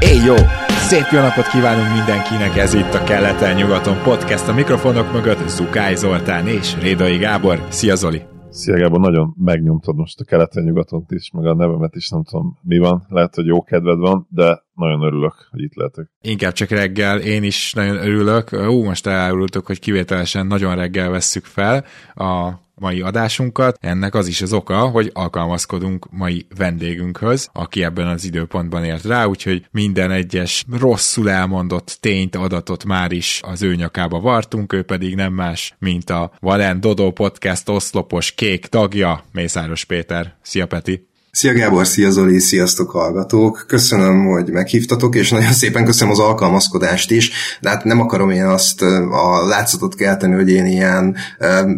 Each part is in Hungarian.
Éj jó! Szép jó napot kívánunk mindenkinek, ez itt a Keleten-nyugaton podcast. A mikrofonok mögött Zukály Zoltán és Rédai Gábor. Szia Zoli! Szia Gábor, nagyon megnyomtad most a keleten-nyugaton is, meg a nevemet is, nem tudom mi van. Lehet, hogy jó kedved van, de nagyon örülök, hogy itt lehetek. Inkább csak reggel, én is nagyon örülök. Ú, most elárultuk, hogy kivételesen nagyon reggel vesszük fel a mai adásunkat. Ennek az is az oka, hogy alkalmazkodunk mai vendégünkhöz, aki ebben az időpontban ért rá, úgyhogy minden egyes rosszul elmondott tényt, adatot már is az ő nyakába vartunk, ő pedig nem más, mint a Valen Dodo Podcast oszlopos kék tagja, Mészáros Péter. Szia Peti! Szia Gábor, szia Zoli, sziasztok hallgatók! Köszönöm, hogy meghívtatok, és nagyon szépen köszönöm az alkalmazkodást is, de hát nem akarom én azt a látszatot kelteni, hogy én ilyen,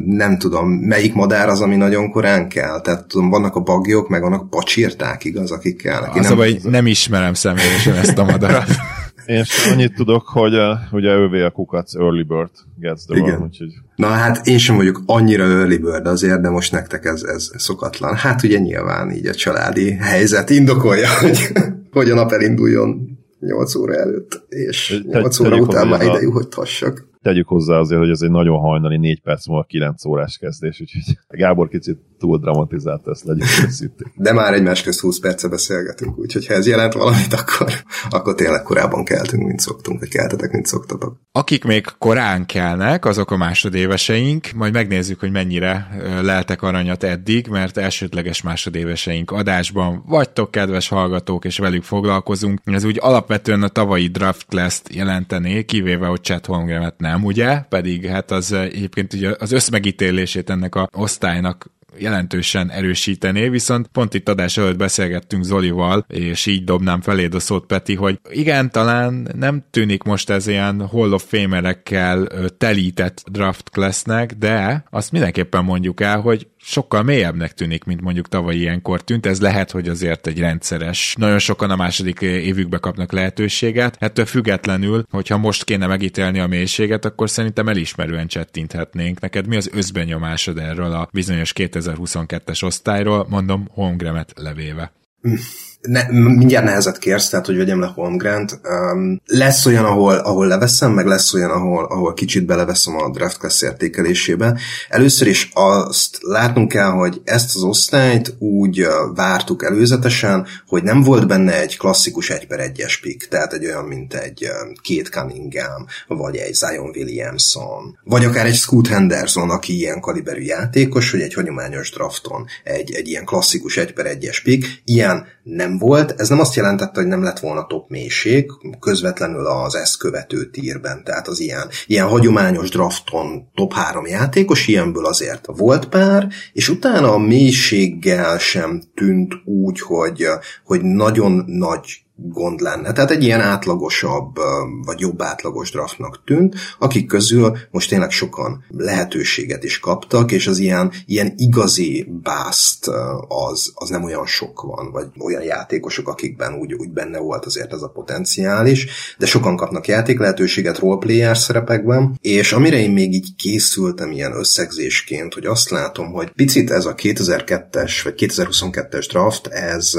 nem tudom, melyik madár az, ami nagyon korán kell. Tehát tudom, vannak a bagyok, meg vannak pacsirták, igaz, akik kellnek. Az nem... a baj, nem ismerem személyesen ezt a madarat. Sem annyit tudok, hogy uh, ugye ővé a kukac Early Bird gets the Igen. úgyhogy... Na hát én sem vagyok annyira Early Bird azért, de most nektek ez, ez szokatlan. Hát ugye nyilván így a családi helyzet indokolja, hogy, hogy a nap elinduljon 8 óra előtt, és 8 óra után már ide juhadhassak tegyük hozzá azért, hogy ez egy nagyon hajnali 4 perc múlva 9 órás kezdés, úgyhogy Gábor kicsit túl dramatizált ezt, legyünk őszintén. De már egymás közt 20 perce beszélgetünk, úgyhogy ha ez jelent valamit, akkor, akkor tényleg korábban keltünk, mint szoktunk, vagy keltetek, mint szoktatok. Akik még korán kelnek, azok a másodéveseink, majd megnézzük, hogy mennyire leltek aranyat eddig, mert elsődleges másodéveseink adásban vagytok, kedves hallgatók, és velük foglalkozunk. Ez úgy alapvetően a tavalyi draft class-t jelentené, kivéve, hogy Chet Holmgremet nem, ugye? Pedig hát az egyébként ugye az összmegítélését ennek a osztálynak jelentősen erősítené, viszont pont itt adás előtt beszélgettünk Zolival, és így dobnám feléd a szót, Peti, hogy igen, talán nem tűnik most ez ilyen Hall of Famerekkel telített draft classnek, de azt mindenképpen mondjuk el, hogy sokkal mélyebbnek tűnik, mint mondjuk tavaly ilyenkor tűnt. Ez lehet, hogy azért egy rendszeres. Nagyon sokan a második évükbe kapnak lehetőséget. Ettől függetlenül, hogyha most kéne megítélni a mélységet, akkor szerintem elismerően csettinthetnénk. Neked mi az összbenyomásod erről a bizonyos 2022-es osztályról, mondom, Holmgremet levéve? Ne, mindjárt nehezet kérsz, tehát hogy vegyem le Holmgrant. Um, lesz olyan, ahol, ahol leveszem, meg lesz olyan, ahol, ahol kicsit beleveszem a draft class értékelésébe. Először is azt látnunk kell, hogy ezt az osztályt úgy vártuk előzetesen, hogy nem volt benne egy klasszikus 1 per 1-es pick, tehát egy olyan, mint egy két Cunningham, vagy egy Zion Williamson, vagy akár egy Scoot Henderson, aki ilyen kaliberű játékos, hogy egy hagyományos drafton egy, egy ilyen klasszikus 1 per 1-es pick, ilyen nem volt. Ez nem azt jelentette, hogy nem lett volna top mélység, közvetlenül az ezt követő tírben, tehát az ilyen, ilyen hagyományos drafton top három játékos, ilyenből azért volt pár, és utána a mélységgel sem tűnt úgy, hogy, hogy nagyon nagy gond lenne. Tehát egy ilyen átlagosabb, vagy jobb átlagos draftnak tűnt, akik közül most tényleg sokan lehetőséget is kaptak, és az ilyen, ilyen igazi bászt az, az nem olyan sok van, vagy olyan játékosok, akikben úgy, úgy benne volt azért ez a potenciális, de sokan kapnak játék lehetőséget roleplayer szerepekben, és amire én még így készültem ilyen összegzésként, hogy azt látom, hogy picit ez a 2002-es vagy 2022-es draft, ez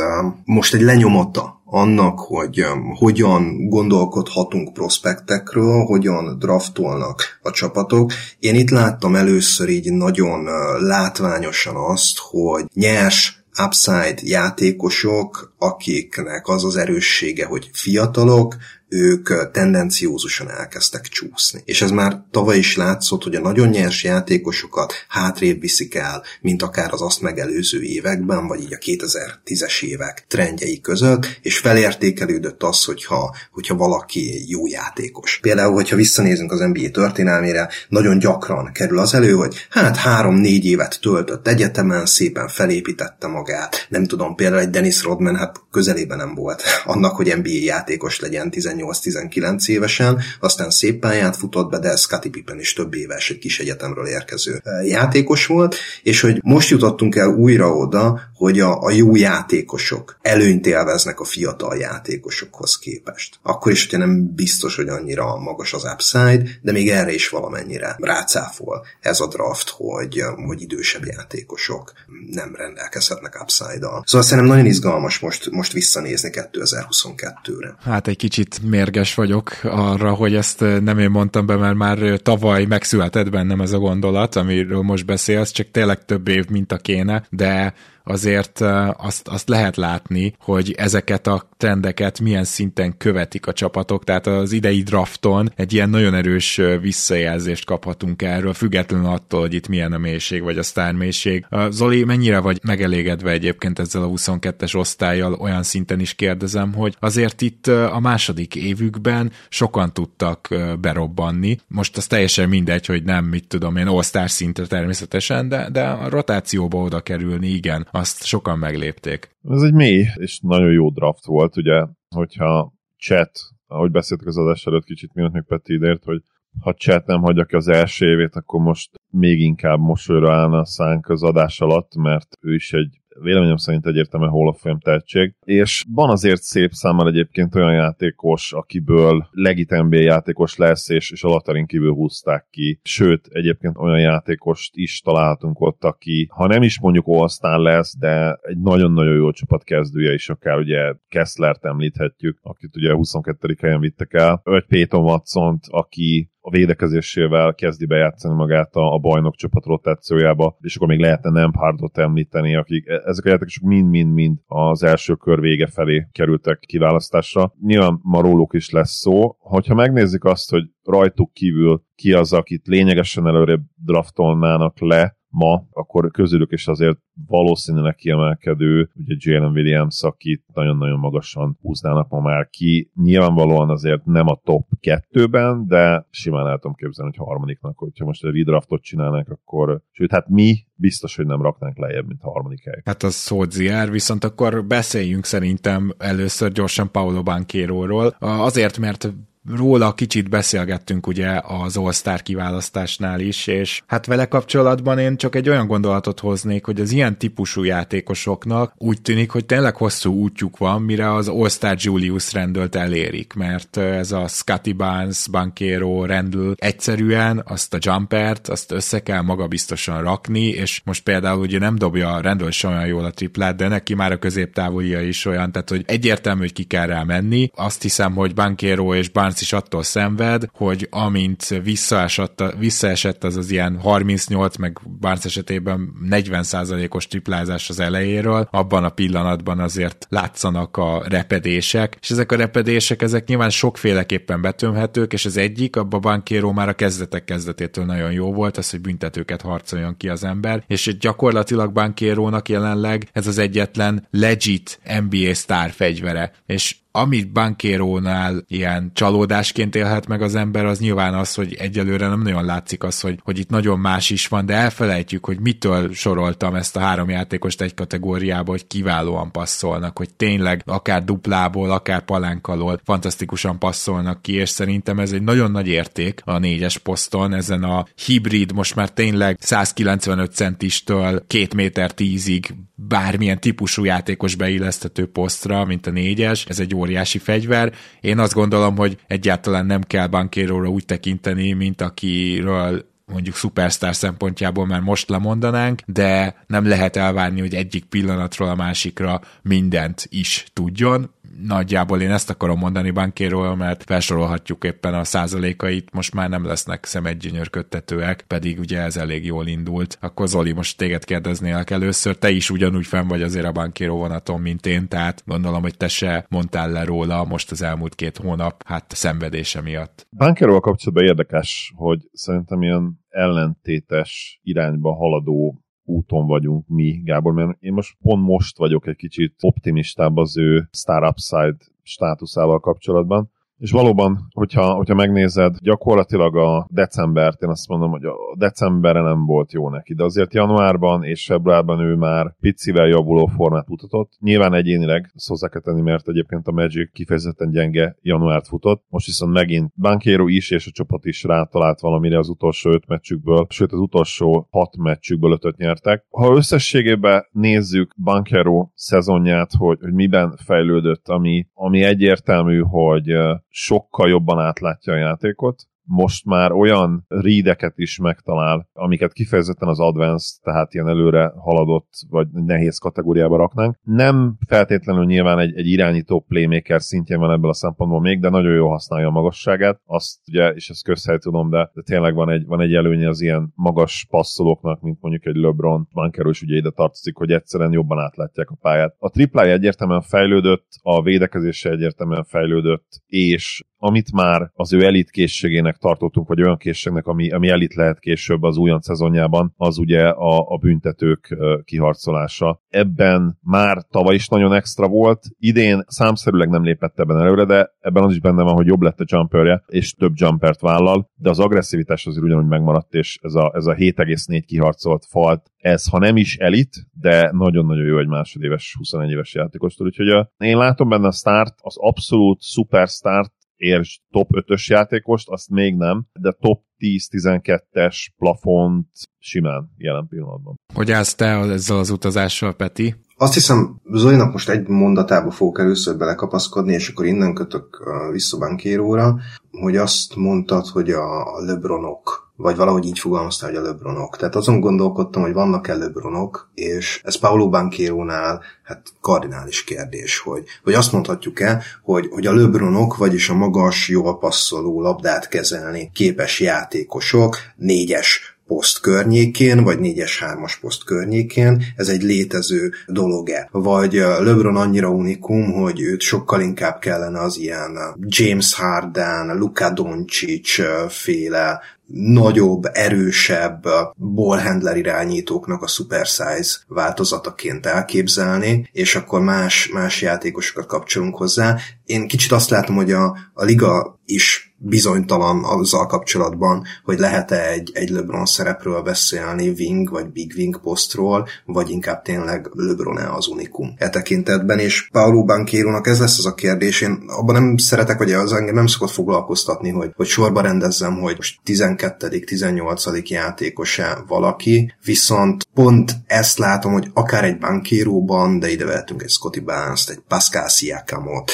most egy lenyomata annak, hogy um, hogyan gondolkodhatunk prospektekről, hogyan draftolnak a csapatok. Én itt láttam először így nagyon uh, látványosan azt, hogy nyers upside játékosok, akiknek az az erőssége, hogy fiatalok, ők tendenciózusan elkezdtek csúszni. És ez már tavaly is látszott, hogy a nagyon nyers játékosokat hátrébb viszik el, mint akár az azt megelőző években, vagy így a 2010-es évek trendjei között, és felértékelődött az, hogyha, hogyha valaki jó játékos. Például, hogyha visszanézünk az NBA történelmére, nagyon gyakran kerül az elő, hogy hát három-négy évet töltött egyetemen, szépen felépítette magát. Nem tudom, például egy Dennis Rodman, hát közelében nem volt annak, hogy NBA játékos legyen 18-19 évesen, aztán szép pályát futott be, de Scottie Pippen is több éves, egy kis egyetemről érkező játékos volt, és hogy most jutottunk el újra oda, hogy a, a jó játékosok előnyt élveznek a fiatal játékosokhoz képest. Akkor is, hogyha nem biztos, hogy annyira magas az upside, de még erre is valamennyire rácáfol ez a draft, hogy, hogy idősebb játékosok nem rendelkezhetnek upside-dal. Szóval szerintem nagyon izgalmas most, most visszanézni 2022-re. Hát egy kicsit mérges vagyok arra, hogy ezt nem én mondtam be, mert már tavaly megszületett bennem ez a gondolat, amiről most beszélsz, csak tényleg több év, mint a kéne, de azért azt, azt lehet látni, hogy ezeket a trendeket milyen szinten követik a csapatok, tehát az idei drafton egy ilyen nagyon erős visszajelzést kaphatunk erről, függetlenül attól, hogy itt milyen a mélység, vagy a sztármélység. Zoli, mennyire vagy megelégedve egyébként ezzel a 22-es osztályjal, olyan szinten is kérdezem, hogy azért itt a második évükben sokan tudtak berobbanni. Most az teljesen mindegy, hogy nem, mit tudom én, all szintre természetesen, de, de a rotációba oda kerülni, igen, azt sokan meglépték. Ez egy mély és nagyon jó draft volt, ugye, hogyha chat, ahogy beszéltük az adás előtt kicsit, miatt még Peti idért, hogy ha chat nem hagyja ki az első évét, akkor most még inkább mosolyra állna a szánk az adás alatt, mert ő is egy véleményem szerint egyértelműen Hall of Fame tehetség, és van azért szép számmal egyébként olyan játékos, akiből legit NBA játékos lesz, és, és a kívül húzták ki. Sőt, egyébként olyan játékost is találtunk ott, aki, ha nem is mondjuk all lesz, de egy nagyon-nagyon jó csapat kezdője is, akár ugye Kesslert említhetjük, akit ugye a 22. helyen vittek el, vagy Peyton watson aki a védekezésével kezdi bejátszani magát a, a bajnok csapat rotációjába, és akkor még lehetne nem Hardot említeni, akik e, ezek a játékosok mind-mind-mind az első kör vége felé kerültek kiválasztásra. Nyilván ma róluk is lesz szó. Hogyha megnézzük azt, hogy rajtuk kívül ki az, akit lényegesen előrébb draftolnának le, ma, akkor közülük is azért valószínűleg kiemelkedő, ugye Jalen Williams, akit nagyon-nagyon magasan húznának ma már ki. Nyilvánvalóan azért nem a top kettőben, de simán el tudom képzelni, hogy harmadiknak, hogyha most egy redraftot csinálnak, akkor, sőt, hát mi biztos, hogy nem raknánk lejjebb, mint a harmadik hely. Hát az szódziár, viszont akkor beszéljünk szerintem először gyorsan Paulo Bankéróról. Azért, mert róla kicsit beszélgettünk ugye az All-Star kiválasztásnál is, és hát vele kapcsolatban én csak egy olyan gondolatot hoznék, hogy az ilyen típusú játékosoknak úgy tűnik, hogy tényleg hosszú útjuk van, mire az All-Star Julius Randle-t elérik, mert ez a Scotty Barnes, Banquero, Randall egyszerűen azt a jumpert, azt össze kell magabiztosan rakni, és most például ugye nem dobja Randall sem olyan jól a triplát, de neki már a középtávolja is olyan, tehát hogy egyértelmű, hogy ki kell rá menni. Azt hiszem, hogy Banquero és Barnes Barnes is attól szenved, hogy amint visszaesett, visszaesett az az ilyen 38, meg Barnes esetében 40%-os triplázás az elejéről, abban a pillanatban azért látszanak a repedések, és ezek a repedések, ezek nyilván sokféleképpen betömhetők, és az egyik, abban Bankéró már a kezdetek kezdetétől nagyon jó volt, az, hogy büntetőket harcoljon ki az ember, és gyakorlatilag Bankérónak jelenleg ez az egyetlen legit NBA sztár fegyvere, és amit Bankérónál ilyen csalódásként élhet meg az ember, az nyilván az, hogy egyelőre nem nagyon látszik az, hogy, hogy itt nagyon más is van, de elfelejtjük, hogy mitől soroltam ezt a három játékost egy kategóriába, hogy kiválóan passzolnak, hogy tényleg akár duplából, akár palánkalól fantasztikusan passzolnak ki, és szerintem ez egy nagyon nagy érték a négyes poszton, ezen a hibrid, most már tényleg 195 centistől 2 méter 10-ig bármilyen típusú játékos beillesztető posztra, mint a négyes, ez egy óriási fegyver. Én azt gondolom, hogy egyáltalán nem kell Bankéróra úgy tekinteni, mint akiről mondjuk szupersztár szempontjából már most lemondanánk, de nem lehet elvárni, hogy egyik pillanatról a másikra mindent is tudjon nagyjából én ezt akarom mondani bankéról, mert felsorolhatjuk éppen a százalékait, most már nem lesznek szemedgyönyörködtetőek, pedig ugye ez elég jól indult. Akkor Zoli, most téged kérdeznélek először, te is ugyanúgy fenn vagy azért a bankéró vonaton, mint én, tehát gondolom, hogy te se mondtál le róla most az elmúlt két hónap, hát szenvedése miatt. Bankéróval kapcsolatban érdekes, hogy szerintem ilyen ellentétes irányba haladó úton vagyunk mi, Gábor, mert én most pont most vagyok egy kicsit optimistább az ő Star Upside státuszával kapcsolatban. És valóban, hogyha, hogyha megnézed, gyakorlatilag a decembert, én azt mondom, hogy a decemberre nem volt jó neki, de azért januárban és februárban ő már picivel javuló formát mutatott. Nyilván egyénileg, ezt hozzá kell tenni, mert egyébként a Magic kifejezetten gyenge januárt futott. Most viszont megint Bankéro is és a csapat is rátalált valamire az utolsó öt meccsükből, sőt az utolsó hat meccsükből ötöt nyertek. Ha összességében nézzük Bankéro szezonját, hogy, hogy miben fejlődött, ami, ami egyértelmű, hogy sokkal jobban átlátja a játékot, most már olyan rídeket is megtalál, amiket kifejezetten az advanced, tehát ilyen előre haladott, vagy nehéz kategóriába raknánk. Nem feltétlenül nyilván egy, egy irányító playmaker szintjén van ebből a szempontból még, de nagyon jól használja a magasságát. Azt ugye, és ezt közhely tudom, de, de tényleg van egy, van egy előnye az ilyen magas passzolóknak, mint mondjuk egy LeBron, Banker is ugye ide tartozik, hogy egyszerűen jobban átlátják a pályát. A triplája egyértelműen fejlődött, a védekezése egyértelműen fejlődött, és amit már az ő elit készségének tartottunk, vagy olyan készségnek, ami, ami elit lehet később az újon szezonjában, az ugye a, a büntetők kiharcolása. Ebben már tavaly is nagyon extra volt, idén számszerűleg nem lépett ebben előre, de ebben az is benne van, hogy jobb lett a jumperje, és több jumpert vállal, de az agresszivitás azért ugyanúgy megmaradt, és ez a, ez a 7,4 kiharcolt falt, ez ha nem is elit, de nagyon-nagyon jó egy másodéves, 21 éves játékostól, úgyhogy a, én látom benne a start, az abszolút superstart, érts top 5-ös játékost, azt még nem, de top 10-12-es plafont simán jelen pillanatban. Hogy állsz te ezzel az utazással, Peti? Azt hiszem, Zolinak most egy mondatába fogok először belekapaszkodni, és akkor innen kötök vissza Bankéróra, hogy azt mondtad, hogy a Lebronok vagy valahogy így fogalmazta, hogy a LeBronok. Tehát azon gondolkodtam, hogy vannak-e LeBronok, és ez Paulo Banquero-nál hát kardinális kérdés, hogy, hogy azt mondhatjuk-e, hogy, hogy a LeBronok, vagyis a magas, jól passzoló labdát kezelni képes játékosok négyes poszt környékén, vagy 4-es 3-as poszt környékén, ez egy létező dolog-e. Vagy LeBron annyira unikum, hogy őt sokkal inkább kellene az ilyen James Harden, Luka Doncic féle nagyobb, erősebb ballhandler irányítóknak a super size változataként elképzelni, és akkor más, más játékosokat kapcsolunk hozzá. Én kicsit azt látom, hogy a, a liga is bizonytalan azzal kapcsolatban, hogy lehet-e egy, egy LeBron szerepről beszélni, wing vagy big wing posztról, vagy inkább tényleg LeBron-e az unikum e tekintetben, és Paulo Bankérónak ez lesz az a kérdés, én abban nem szeretek, vagy az engem nem szokott foglalkoztatni, hogy, hogy sorba rendezzem, hogy most 12 18 játékos-e valaki, viszont pont ezt látom, hogy akár egy Bankéróban, de ide vehetünk egy Scotty Barnes-t, egy Pascal Siakamot,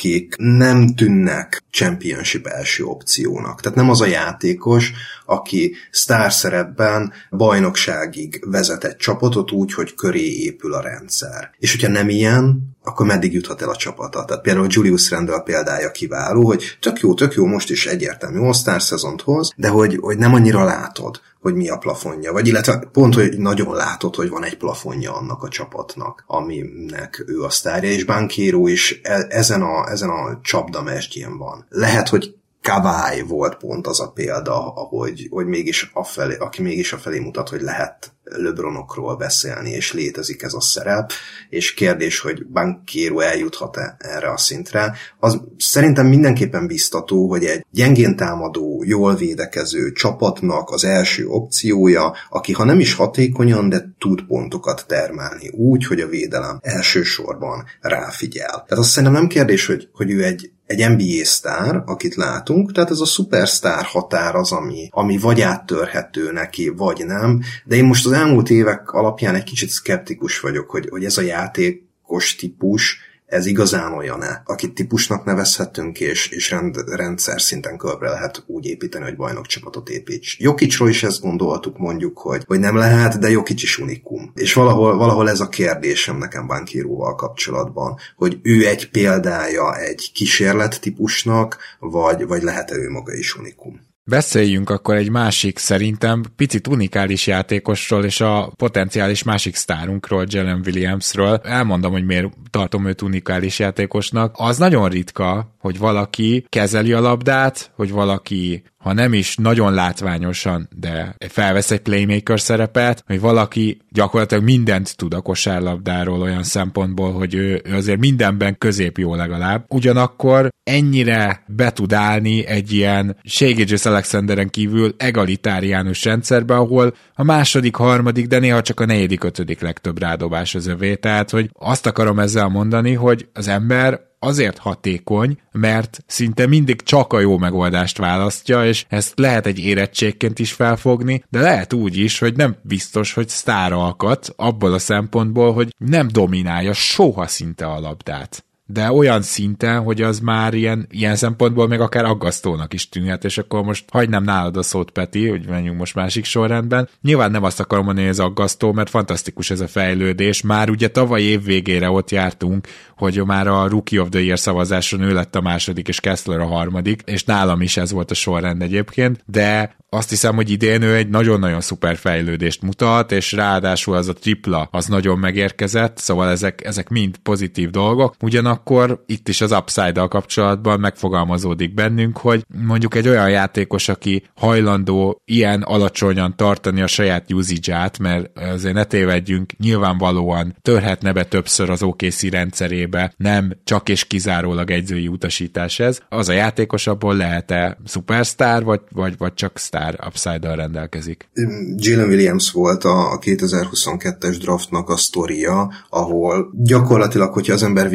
akik nem tűnnek championship első opciónak. Tehát nem az a játékos, aki sztárszerepben bajnokságig vezet egy csapatot úgy, hogy köré épül a rendszer. És hogyha nem ilyen, akkor meddig juthat el a csapata. Tehát például Julius Randall példája kiváló, hogy tök jó, tök jó, most is egyértelmű all szezont hoz, de hogy, hogy nem annyira látod, hogy mi a plafonja, vagy illetve pont, hogy nagyon látod, hogy van egy plafonja annak a csapatnak, aminek ő a sztárja, és Bankéró is e- ezen a, ezen a csapdamesdjén van. Lehet, hogy Kavály volt pont az a példa, ahogy, hogy mégis afelé, aki mégis afelé mutat, hogy lehet LeBronokról beszélni, és létezik ez a szerep, és kérdés, hogy Bankéro eljuthat-e erre a szintre. Az szerintem mindenképpen biztató, hogy egy gyengén támadó, jól védekező csapatnak az első opciója, aki ha nem is hatékonyan, de tud pontokat termelni úgy, hogy a védelem elsősorban ráfigyel. Tehát azt szerintem nem kérdés, hogy, hogy ő egy egy NBA sztár, akit látunk, tehát ez a szupersztár határ az, ami, ami vagy áttörhető neki, vagy nem, de én most az elmúlt évek alapján egy kicsit szkeptikus vagyok, hogy, hogy ez a játékos típus, ez igazán olyan-e, akit típusnak nevezhetünk, és, és rend, rendszer szinten körbe lehet úgy építeni, hogy bajnokcsapatot építs. Jokicsról is ezt gondoltuk mondjuk, hogy, hogy nem lehet, de Jokic is unikum. És valahol, valahol ez a kérdésem nekem Bankíróval kapcsolatban, hogy ő egy példája egy kísérlet típusnak, vagy, vagy lehet-e ő maga is unikum. Beszéljünk akkor egy másik, szerintem picit unikális játékosról és a potenciális másik sztárunkról, Jalen Williamsről. Elmondom, hogy miért tartom őt unikális játékosnak. Az nagyon ritka, hogy valaki kezeli a labdát, hogy valaki ha nem is nagyon látványosan, de felvesz egy playmaker szerepet, hogy valaki gyakorlatilag mindent tud a kosárlabdáról olyan szempontból, hogy ő, ő azért mindenben közép jó legalább. Ugyanakkor ennyire be tud állni egy ilyen Shea Alexanderen kívül egalitáriánus rendszerbe, ahol a második, harmadik, de néha csak a negyedik, ötödik legtöbb rádobás az övé. Tehát, hogy azt akarom ezzel mondani, hogy az ember azért hatékony, mert szinte mindig csak a jó megoldást választja, és ezt lehet egy érettségként is felfogni, de lehet úgy is, hogy nem biztos, hogy sztár alkat abból a szempontból, hogy nem dominálja soha szinte a labdát de olyan szinten, hogy az már ilyen, ilyen szempontból még akár aggasztónak is tűnhet, és akkor most hagynám nálad a szót, Peti, hogy menjünk most másik sorrendben. Nyilván nem azt akarom mondani, hogy ez aggasztó, mert fantasztikus ez a fejlődés. Már ugye tavaly év végére ott jártunk, hogy már a Rookie of the Year szavazáson ő lett a második, és Kessler a harmadik, és nálam is ez volt a sorrend egyébként, de azt hiszem, hogy idén ő egy nagyon-nagyon szuper fejlődést mutat, és ráadásul az a tripla az nagyon megérkezett, szóval ezek, ezek mind pozitív dolgok. Ugyanakkor itt is az upside-dal kapcsolatban megfogalmazódik bennünk, hogy mondjuk egy olyan játékos, aki hajlandó ilyen alacsonyan tartani a saját usage mert azért ne tévedjünk, nyilvánvalóan törhetne be többször az OKC rendszerébe, nem csak és kizárólag egyzői utasítás ez. Az a játékos abból lehet-e superstar, vagy, vagy, vagy csak sztár upside rendelkezik. Jalen Williams volt a 2022-es draftnak a sztoria, ahol gyakorlatilag, hogyha az ember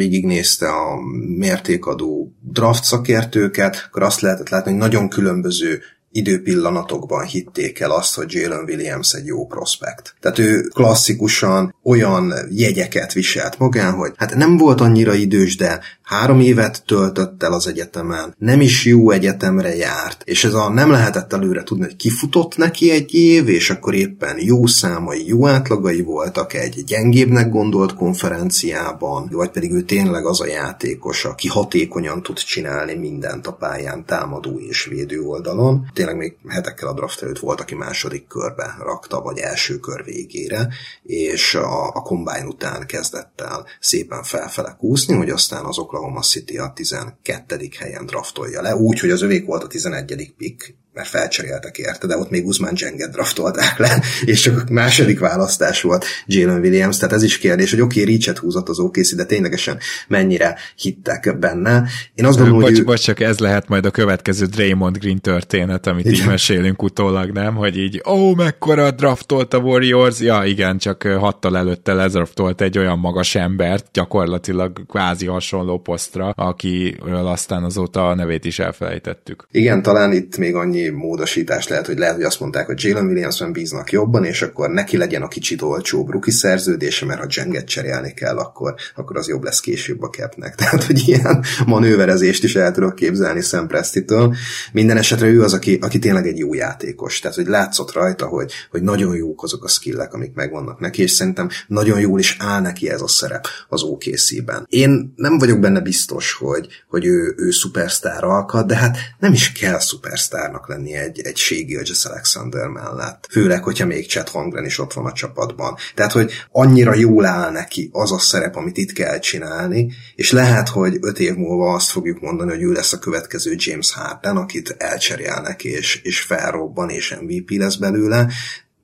végignézte a mértékadó draft szakértőket, akkor azt lehetett látni, hogy nagyon különböző időpillanatokban hitték el azt, hogy Jalen Williams egy jó prospekt. Tehát ő klasszikusan olyan jegyeket viselt magán, hogy hát nem volt annyira idős, de három évet töltött el az egyetemen, nem is jó egyetemre járt, és ez a nem lehetett előre tudni, hogy kifutott neki egy év, és akkor éppen jó számai, jó átlagai voltak egy gyengébbnek gondolt konferenciában, vagy pedig ő tényleg az a játékos, aki hatékonyan tud csinálni mindent a pályán támadó és védő oldalon. Tényleg még hetekkel a draft előtt volt, aki második körbe rakta, vagy első kör végére, és a, a combine után kezdett el szépen felfele kúszni, hogy aztán azok Oklahoma City a 12. helyen draftolja le, úgy, hogy az övék volt a 11. pick, mert felcseréltek érte, de ott még Usman Jenget draftolták le, és csak a második választás volt Jalen Williams, tehát ez is kérdés, hogy oké, okay, Reach-et húzott az OKC, de ténylegesen mennyire hittek benne. Én azt gondolom, bocs, hogy... Bocs, csak ez lehet majd a következő Draymond Green történet, amit igen. így mesélünk utólag, nem? Hogy így, ó, oh, mekkora draftolt a Warriors, ja igen, csak hattal előtte ledraftolt egy olyan magas embert, gyakorlatilag kvázi hasonló posztra, akiről aztán azóta a nevét is elfelejtettük. Igen, talán itt még annyi módosítás lehet, hogy lehet, hogy azt mondták, hogy Jalen Williamson bíznak jobban, és akkor neki legyen a kicsit olcsóbb ruki szerződése, mert ha Jenget cserélni kell, akkor, akkor az jobb lesz később a kepnek. Tehát, hogy ilyen manőverezést is el tudok képzelni Sam Prestitől. Minden esetre ő az, aki, aki tényleg egy jó játékos. Tehát, hogy látszott rajta, hogy, hogy nagyon jók azok a skillek, amik megvannak neki, és szerintem nagyon jól is áll neki ez a szerep az OKC-ben. Én nem vagyok benne biztos, hogy, hogy ő, ő szupersztár alkat, de hát nem is kell szupersztárnak lenni lenni egy, egy Shea Alexander mellett. Főleg, hogyha még Chet Holmgren is ott van a csapatban. Tehát, hogy annyira jól áll neki az a szerep, amit itt kell csinálni, és lehet, hogy öt év múlva azt fogjuk mondani, hogy ő lesz a következő James Harden, akit elcserélnek és, és felrobban, és MVP lesz belőle,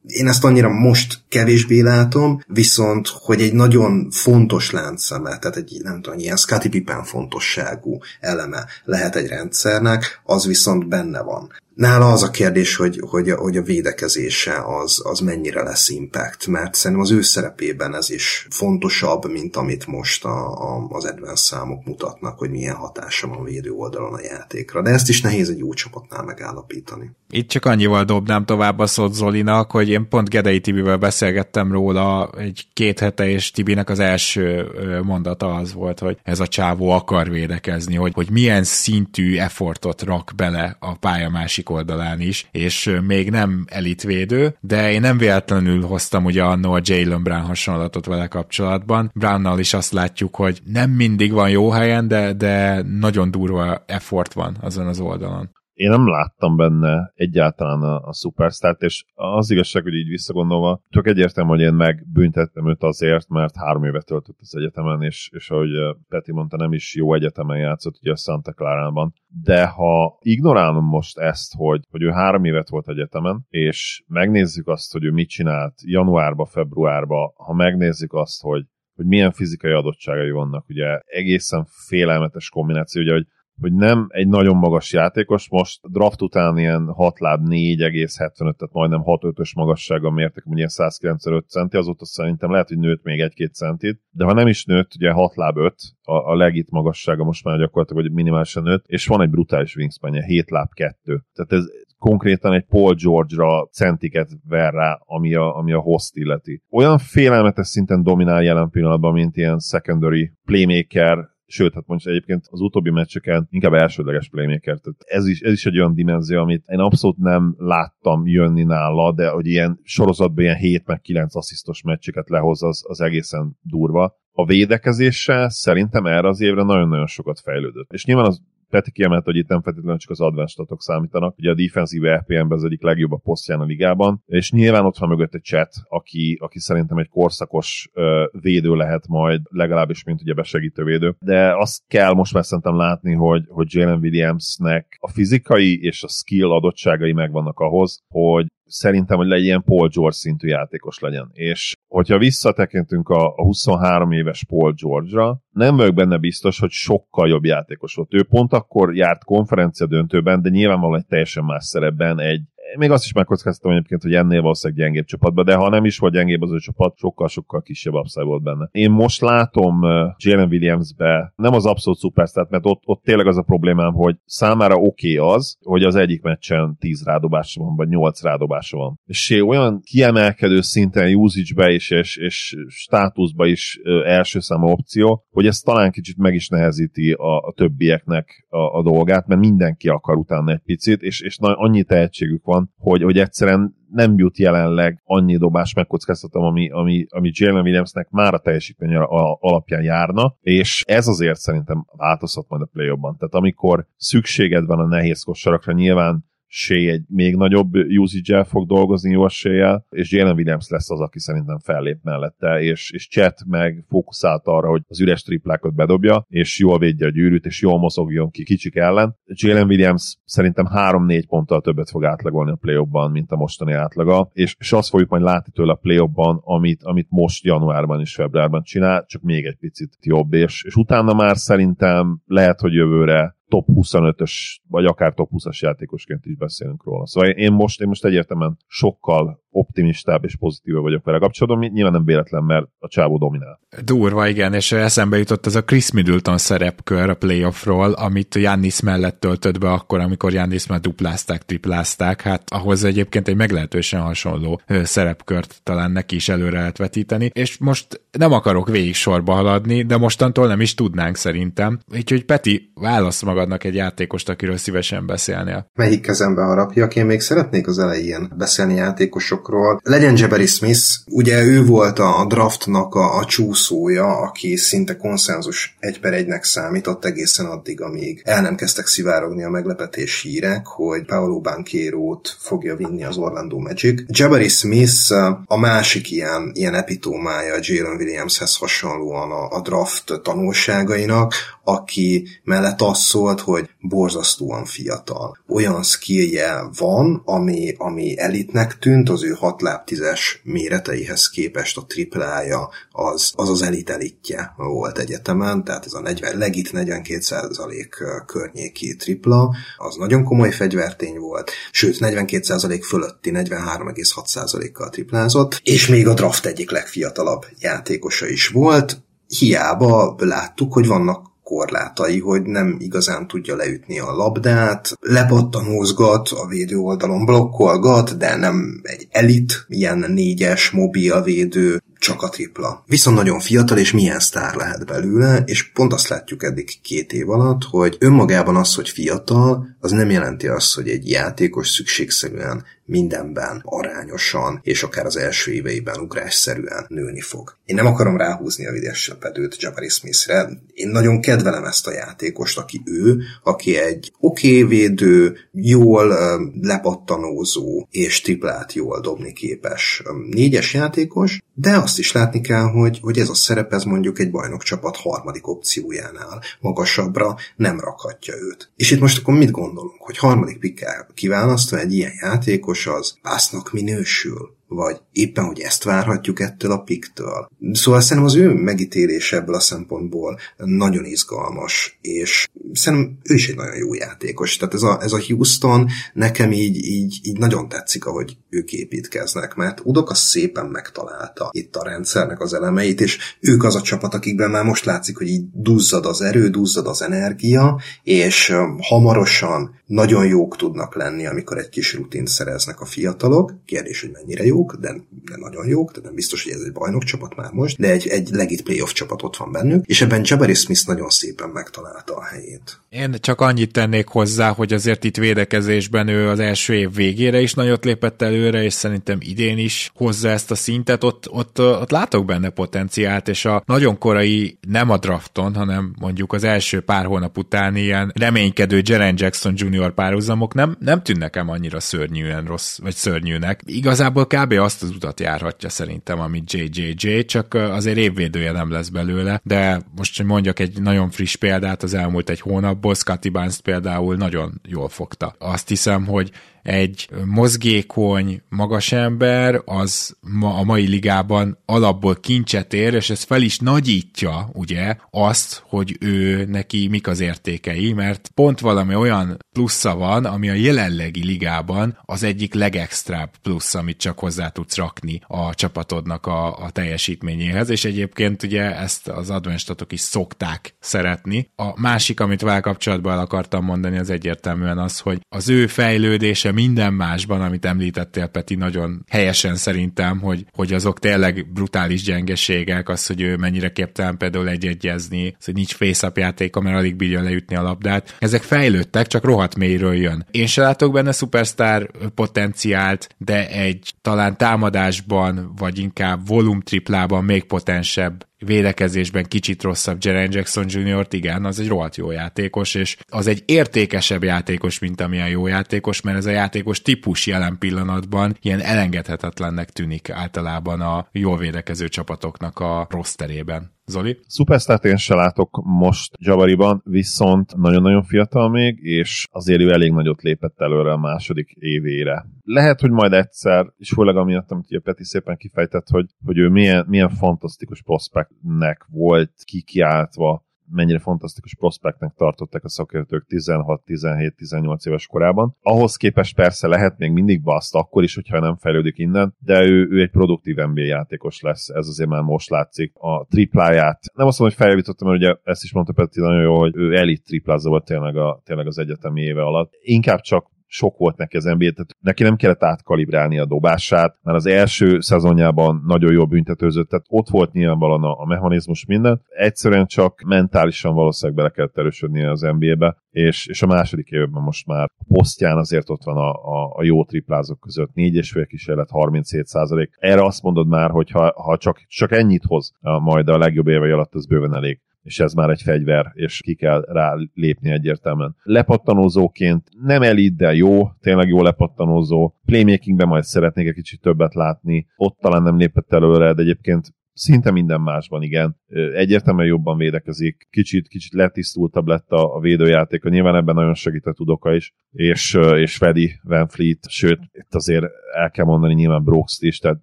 én ezt annyira most kevésbé látom, viszont, hogy egy nagyon fontos láncszeme, tehát egy, nem tudom, ilyen Scottie Pippen fontosságú eleme lehet egy rendszernek, az viszont benne van. Nála az a kérdés, hogy, hogy, hogy a védekezése az, az mennyire lesz impact, mert szerintem az ő szerepében ez is fontosabb, mint amit most a, a, az advanced számok mutatnak, hogy milyen hatása van védő oldalon a játékra. De ezt is nehéz egy jó csapatnál megállapítani. Itt csak annyival dobnám tovább a szót Zolinak, hogy én pont Gedei Tibivel beszélgettem róla egy két hete, és Tibinek az első mondata az volt, hogy ez a csávó akar védekezni, hogy, hogy milyen szintű effortot rak bele a pálya másik oldalán is, és még nem elitvédő, de én nem véletlenül hoztam ugye annó a Jalen Brown hasonlatot vele kapcsolatban. Brownnal is azt látjuk, hogy nem mindig van jó helyen, de, de nagyon durva effort van azon az oldalon én nem láttam benne egyáltalán a, a szupersztárt, és az igazság, hogy így visszagondolva, csak egyértelmű, hogy én megbüntettem őt azért, mert három évet töltött az egyetemen, és, és ahogy Peti mondta, nem is jó egyetemen játszott, ugye a Santa Clara-ban. De ha ignorálom most ezt, hogy, hogy ő három évet volt egyetemen, és megnézzük azt, hogy ő mit csinált januárba, februárba, ha megnézzük azt, hogy hogy milyen fizikai adottságai vannak, ugye egészen félelmetes kombináció, ugye, hogy hogy nem egy nagyon magas játékos, most draft után ilyen 6 láb 4,75, tehát majdnem 6-5-ös magassága mértek, ugye 195 centi, azóta szerintem lehet, hogy nőtt még 1-2 centit, de ha nem is nőtt, ugye 6 láb 5, a, a legit magassága most már gyakorlatilag, hogy minimálisan nőtt, és van egy brutális wingspanje, 7 láb 2. Tehát ez konkrétan egy Paul George-ra centiket ver rá, ami a, ami a host illeti. Olyan félelmetes szinten dominál jelen pillanatban, mint ilyen secondary playmaker, sőt, hát mondjuk egyébként az utóbbi meccseken inkább elsődleges playmaker. Tehát ez is, ez is egy olyan dimenzió, amit én abszolút nem láttam jönni nála, de hogy ilyen sorozatban ilyen 7 meg 9 asszisztos meccseket lehoz, az, az egészen durva. A védekezéssel szerintem erre az évre nagyon-nagyon sokat fejlődött. És nyilván az Peti kiemelt, hogy itt nem feltétlenül csak az advanced statok számítanak. Ugye a defensív RPM-ben az egyik legjobb a posztján a ligában, és nyilván ott van mögött egy chat, aki, aki szerintem egy korszakos ö, védő lehet majd, legalábbis, mint ugye besegítő védő. De azt kell most már szerintem látni, hogy, hogy Jalen Williamsnek a fizikai és a skill adottságai megvannak ahhoz, hogy szerintem, hogy legyen Paul George szintű játékos legyen. És hogyha visszatekintünk a, a 23 éves Paul George-ra, nem vagyok benne biztos, hogy sokkal jobb játékos volt. Ő pont akkor járt konferencia döntőben, de nyilvánvalóan egy teljesen más szerepben, egy, még azt is megkockáztatom egyébként, hogy ennél valószínűleg gyengébb csapatban, de ha nem is volt gyengébb az ő csapat, sokkal-sokkal kisebb upside volt benne. Én most látom uh, Jalen Williamsbe nem az abszolút szupersztát, mert ott, ott tényleg az a problémám, hogy számára oké okay az, hogy az egyik meccsen 10 rádobása van, vagy 8 rádobása van. És olyan kiemelkedő szinten usage-be is, és, és státuszba is uh, első számú opció, hogy ez talán kicsit meg is nehezíti a, a többieknek a, a dolgát, mert mindenki akar utána egy picit, és, és na, annyi tehetségük van, van, hogy, hogy egyszerűen nem jut jelenleg annyi dobás megkockáztatom, ami, ami, ami Jalen Williamsnek már a teljesítmény alapján járna, és ez azért szerintem változhat majd a play Tehát amikor szükséged van a nehéz kosarakra, nyilván Shea egy még nagyobb usage fog dolgozni jó eséllyel, és Jalen Williams lesz az, aki szerintem fellép mellette, és, és Chet meg fókuszált arra, hogy az üres triplákat bedobja, és jól védje a gyűrűt, és jól mozogjon ki kicsik ellen. Jalen Williams szerintem 3-4 ponttal többet fog átlagolni a play mint a mostani átlaga, és, és azt fogjuk majd látni tőle a play amit, amit most januárban és februárban csinál, csak még egy picit jobb, és, és utána már szerintem lehet, hogy jövőre top 25-ös, vagy akár top 20-as játékosként is beszélünk róla. Szóval én most, én most egyértelműen sokkal optimistább és pozitív vagyok vele kapcsolatban, nyilván nem véletlen, mert a csávó dominál. Durva, igen, és eszembe jutott ez a Chris Middleton szerepkör a playoffról, amit Jannis mellett töltött be akkor, amikor Jannis már duplázták, triplázták, hát ahhoz egyébként egy meglehetősen hasonló szerepkört talán neki is előre lehet vetíteni, és most nem akarok végig sorba haladni, de mostantól nem is tudnánk szerintem. Úgyhogy Peti, válasz magadnak egy játékost, akiről szívesen beszélnél. Melyik kezembe harapjak? Én még szeretnék az elején beszélni játékosok játékosokról. Legyen Jabari Smith, ugye ő volt a draftnak a, a csúszója, aki szinte konszenzus egy per egynek számított egészen addig, amíg el nem kezdtek szivárogni a meglepetés hírek, hogy Paolo Banquero-t fogja vinni az Orlando Magic. Jabari Smith a másik ilyen, ilyen epitómája Jalen Williamshez hasonlóan a, a draft tanulságainak, aki mellett azt szólt, hogy borzasztóan fiatal. Olyan skillje van, ami, ami elitnek tűnt, az ő 6 láb 10-es méreteihez képest a triplája az az, az elit elitje volt egyetemen, tehát ez a 40, legit 42% környéki tripla, az nagyon komoly fegyvertény volt, sőt 42% fölötti 43,6%-kal triplázott, és még a draft egyik legfiatalabb játékosa is volt, hiába láttuk, hogy vannak korlátai, hogy nem igazán tudja leütni a labdát, lepattanózgat, a védő oldalon blokkolgat, de nem egy elit, ilyen négyes mobil védő, csak a tripla. Viszont nagyon fiatal, és milyen sztár lehet belőle, és pont azt látjuk eddig két év alatt, hogy önmagában az, hogy fiatal, az nem jelenti azt, hogy egy játékos szükségszerűen mindenben arányosan, és akár az első éveiben ugrásszerűen nőni fog. Én nem akarom ráhúzni a vides söpedőt Jabari Smithre. Én nagyon kedvelem ezt a játékost, aki ő, aki egy oké okay védő, jól lepattanózó és triplát jól dobni képes négyes játékos, de azt is látni kell, hogy, hogy ez a szerep ez mondjuk egy bajnokcsapat harmadik opciójánál magasabbra nem rakhatja őt. És itt most akkor mit gondolunk, hogy harmadik pikkel kiválasztva egy ilyen játékos az pásznak minősül? Vagy éppen, hogy ezt várhatjuk ettől a piktől. Szóval szerintem az ő megítélése ebből a szempontból nagyon izgalmas, és szerintem ő is egy nagyon jó játékos. Tehát ez a, ez a Houston nekem így, így, így nagyon tetszik, ahogy ők építkeznek, mert Udoka szépen megtalálta itt a rendszernek az elemeit, és ők az a csapat, akikben már most látszik, hogy így duzzad az erő, duzzad az energia, és hamarosan nagyon jók tudnak lenni, amikor egy kis rutint szereznek a fiatalok. Kérdés, hogy mennyire jók, de, de nagyon jók, de nem biztos, hogy ez egy bajnok csapat már most, de egy, egy legit playoff csapat ott van bennük, és ebben Jabari Smith nagyon szépen megtalálta a helyét. Én csak annyit tennék hozzá, hogy azért itt védekezésben ő az első év végére is nagyot lépett előre, és szerintem idén is hozza ezt a szintet, ott, ott, ott látok benne potenciált, és a nagyon korai, nem a drafton, hanem mondjuk az első pár hónap után ilyen reménykedő Jaren Jackson Jr. párhuzamok nem, nem tűnnek nekem annyira szörnyűen rossz, vagy szörnyűnek. Igazából kb. Azt az utat járhatja szerintem, amit JJJ, csak azért évvédője nem lesz belőle, de most, hogy mondjak egy nagyon friss példát az elmúlt egy hónapból, Scotty Barnes például nagyon jól fogta. Azt hiszem, hogy egy mozgékony, magas ember, az ma a mai ligában alapból kincset ér, és ez fel is nagyítja, ugye, azt, hogy ő neki mik az értékei, mert pont valami olyan plusza van, ami a jelenlegi ligában az egyik legextrább plusz, amit csak hozzá tudsz rakni a csapatodnak a, a teljesítményéhez, és egyébként ugye ezt az advenstatok is szokták szeretni. A másik, amit vele kapcsolatban el akartam mondani, az egyértelműen az, hogy az ő fejlődése minden másban, amit említettél, Peti, nagyon helyesen szerintem, hogy, hogy azok tényleg brutális gyengeségek, az, hogy ő mennyire képtelen például egyegyezni, az, hogy nincs face játéka, mert alig bírja leütni a labdát. Ezek fejlődtek, csak rohadt mélyről jön. Én se látok benne szupersztár potenciált, de egy talán támadásban, vagy inkább volum triplában még potensebb védekezésben kicsit rosszabb Jaren Jackson Jr.-t, igen, az egy rohadt jó játékos, és az egy értékesebb játékos, mint amilyen jó játékos, mert ez a játékos típus jelen pillanatban ilyen elengedhetetlennek tűnik általában a jól védekező csapatoknak a rosterében. Zoli? Superstart én se látok most Javariban, viszont nagyon-nagyon fiatal még, és azért ő elég nagyot lépett előre a második évére. Lehet, hogy majd egyszer, és főleg amiatt, amit ugye Peti szépen kifejtett, hogy, hogy ő milyen, milyen fantasztikus prospektnek volt kikiáltva mennyire fantasztikus prospektnek tartották a szakértők 16-17-18 éves korában. Ahhoz képest persze lehet még mindig baszt, akkor is, hogyha nem fejlődik innen, de ő, ő egy produktív NBA játékos lesz, ez azért már most látszik. A tripláját, nem azt mondom, hogy feljavítottam, mert ugye ezt is mondta Peti nagyon jó, hogy ő elit triplázza volt tényleg, a, tényleg az egyetemi éve alatt. Inkább csak sok volt neki az NBA, tehát neki nem kellett átkalibrálni a dobását, mert az első szezonjában nagyon jól büntetőzött, tehát ott volt nyilvánvalóan a, a mechanizmus minden, egyszerűen csak mentálisan valószínűleg bele kellett erősödnie az NBA-be, és, és a második évben most már a posztján azért ott van a, a, a jó triplázók között, négy és fél kísérlet, 37 százalék. Erre azt mondod már, hogy ha, ha csak, csak ennyit hoz majd a legjobb évei alatt, az bőven elég és ez már egy fegyver, és ki kell rá lépni egyértelműen. Lepattanózóként nem elit, de jó, tényleg jó lepattanózó. Playmakingben majd szeretnék egy kicsit többet látni, ott talán nem lépett előre, de egyébként szinte minden másban, igen. Egyértelműen jobban védekezik, kicsit, kicsit letisztultabb lett a, a védőjátéka, nyilván ebben nagyon segített Udoka is, és, és Fedi Van Fleet, sőt, itt azért el kell mondani nyilván brooks is, tehát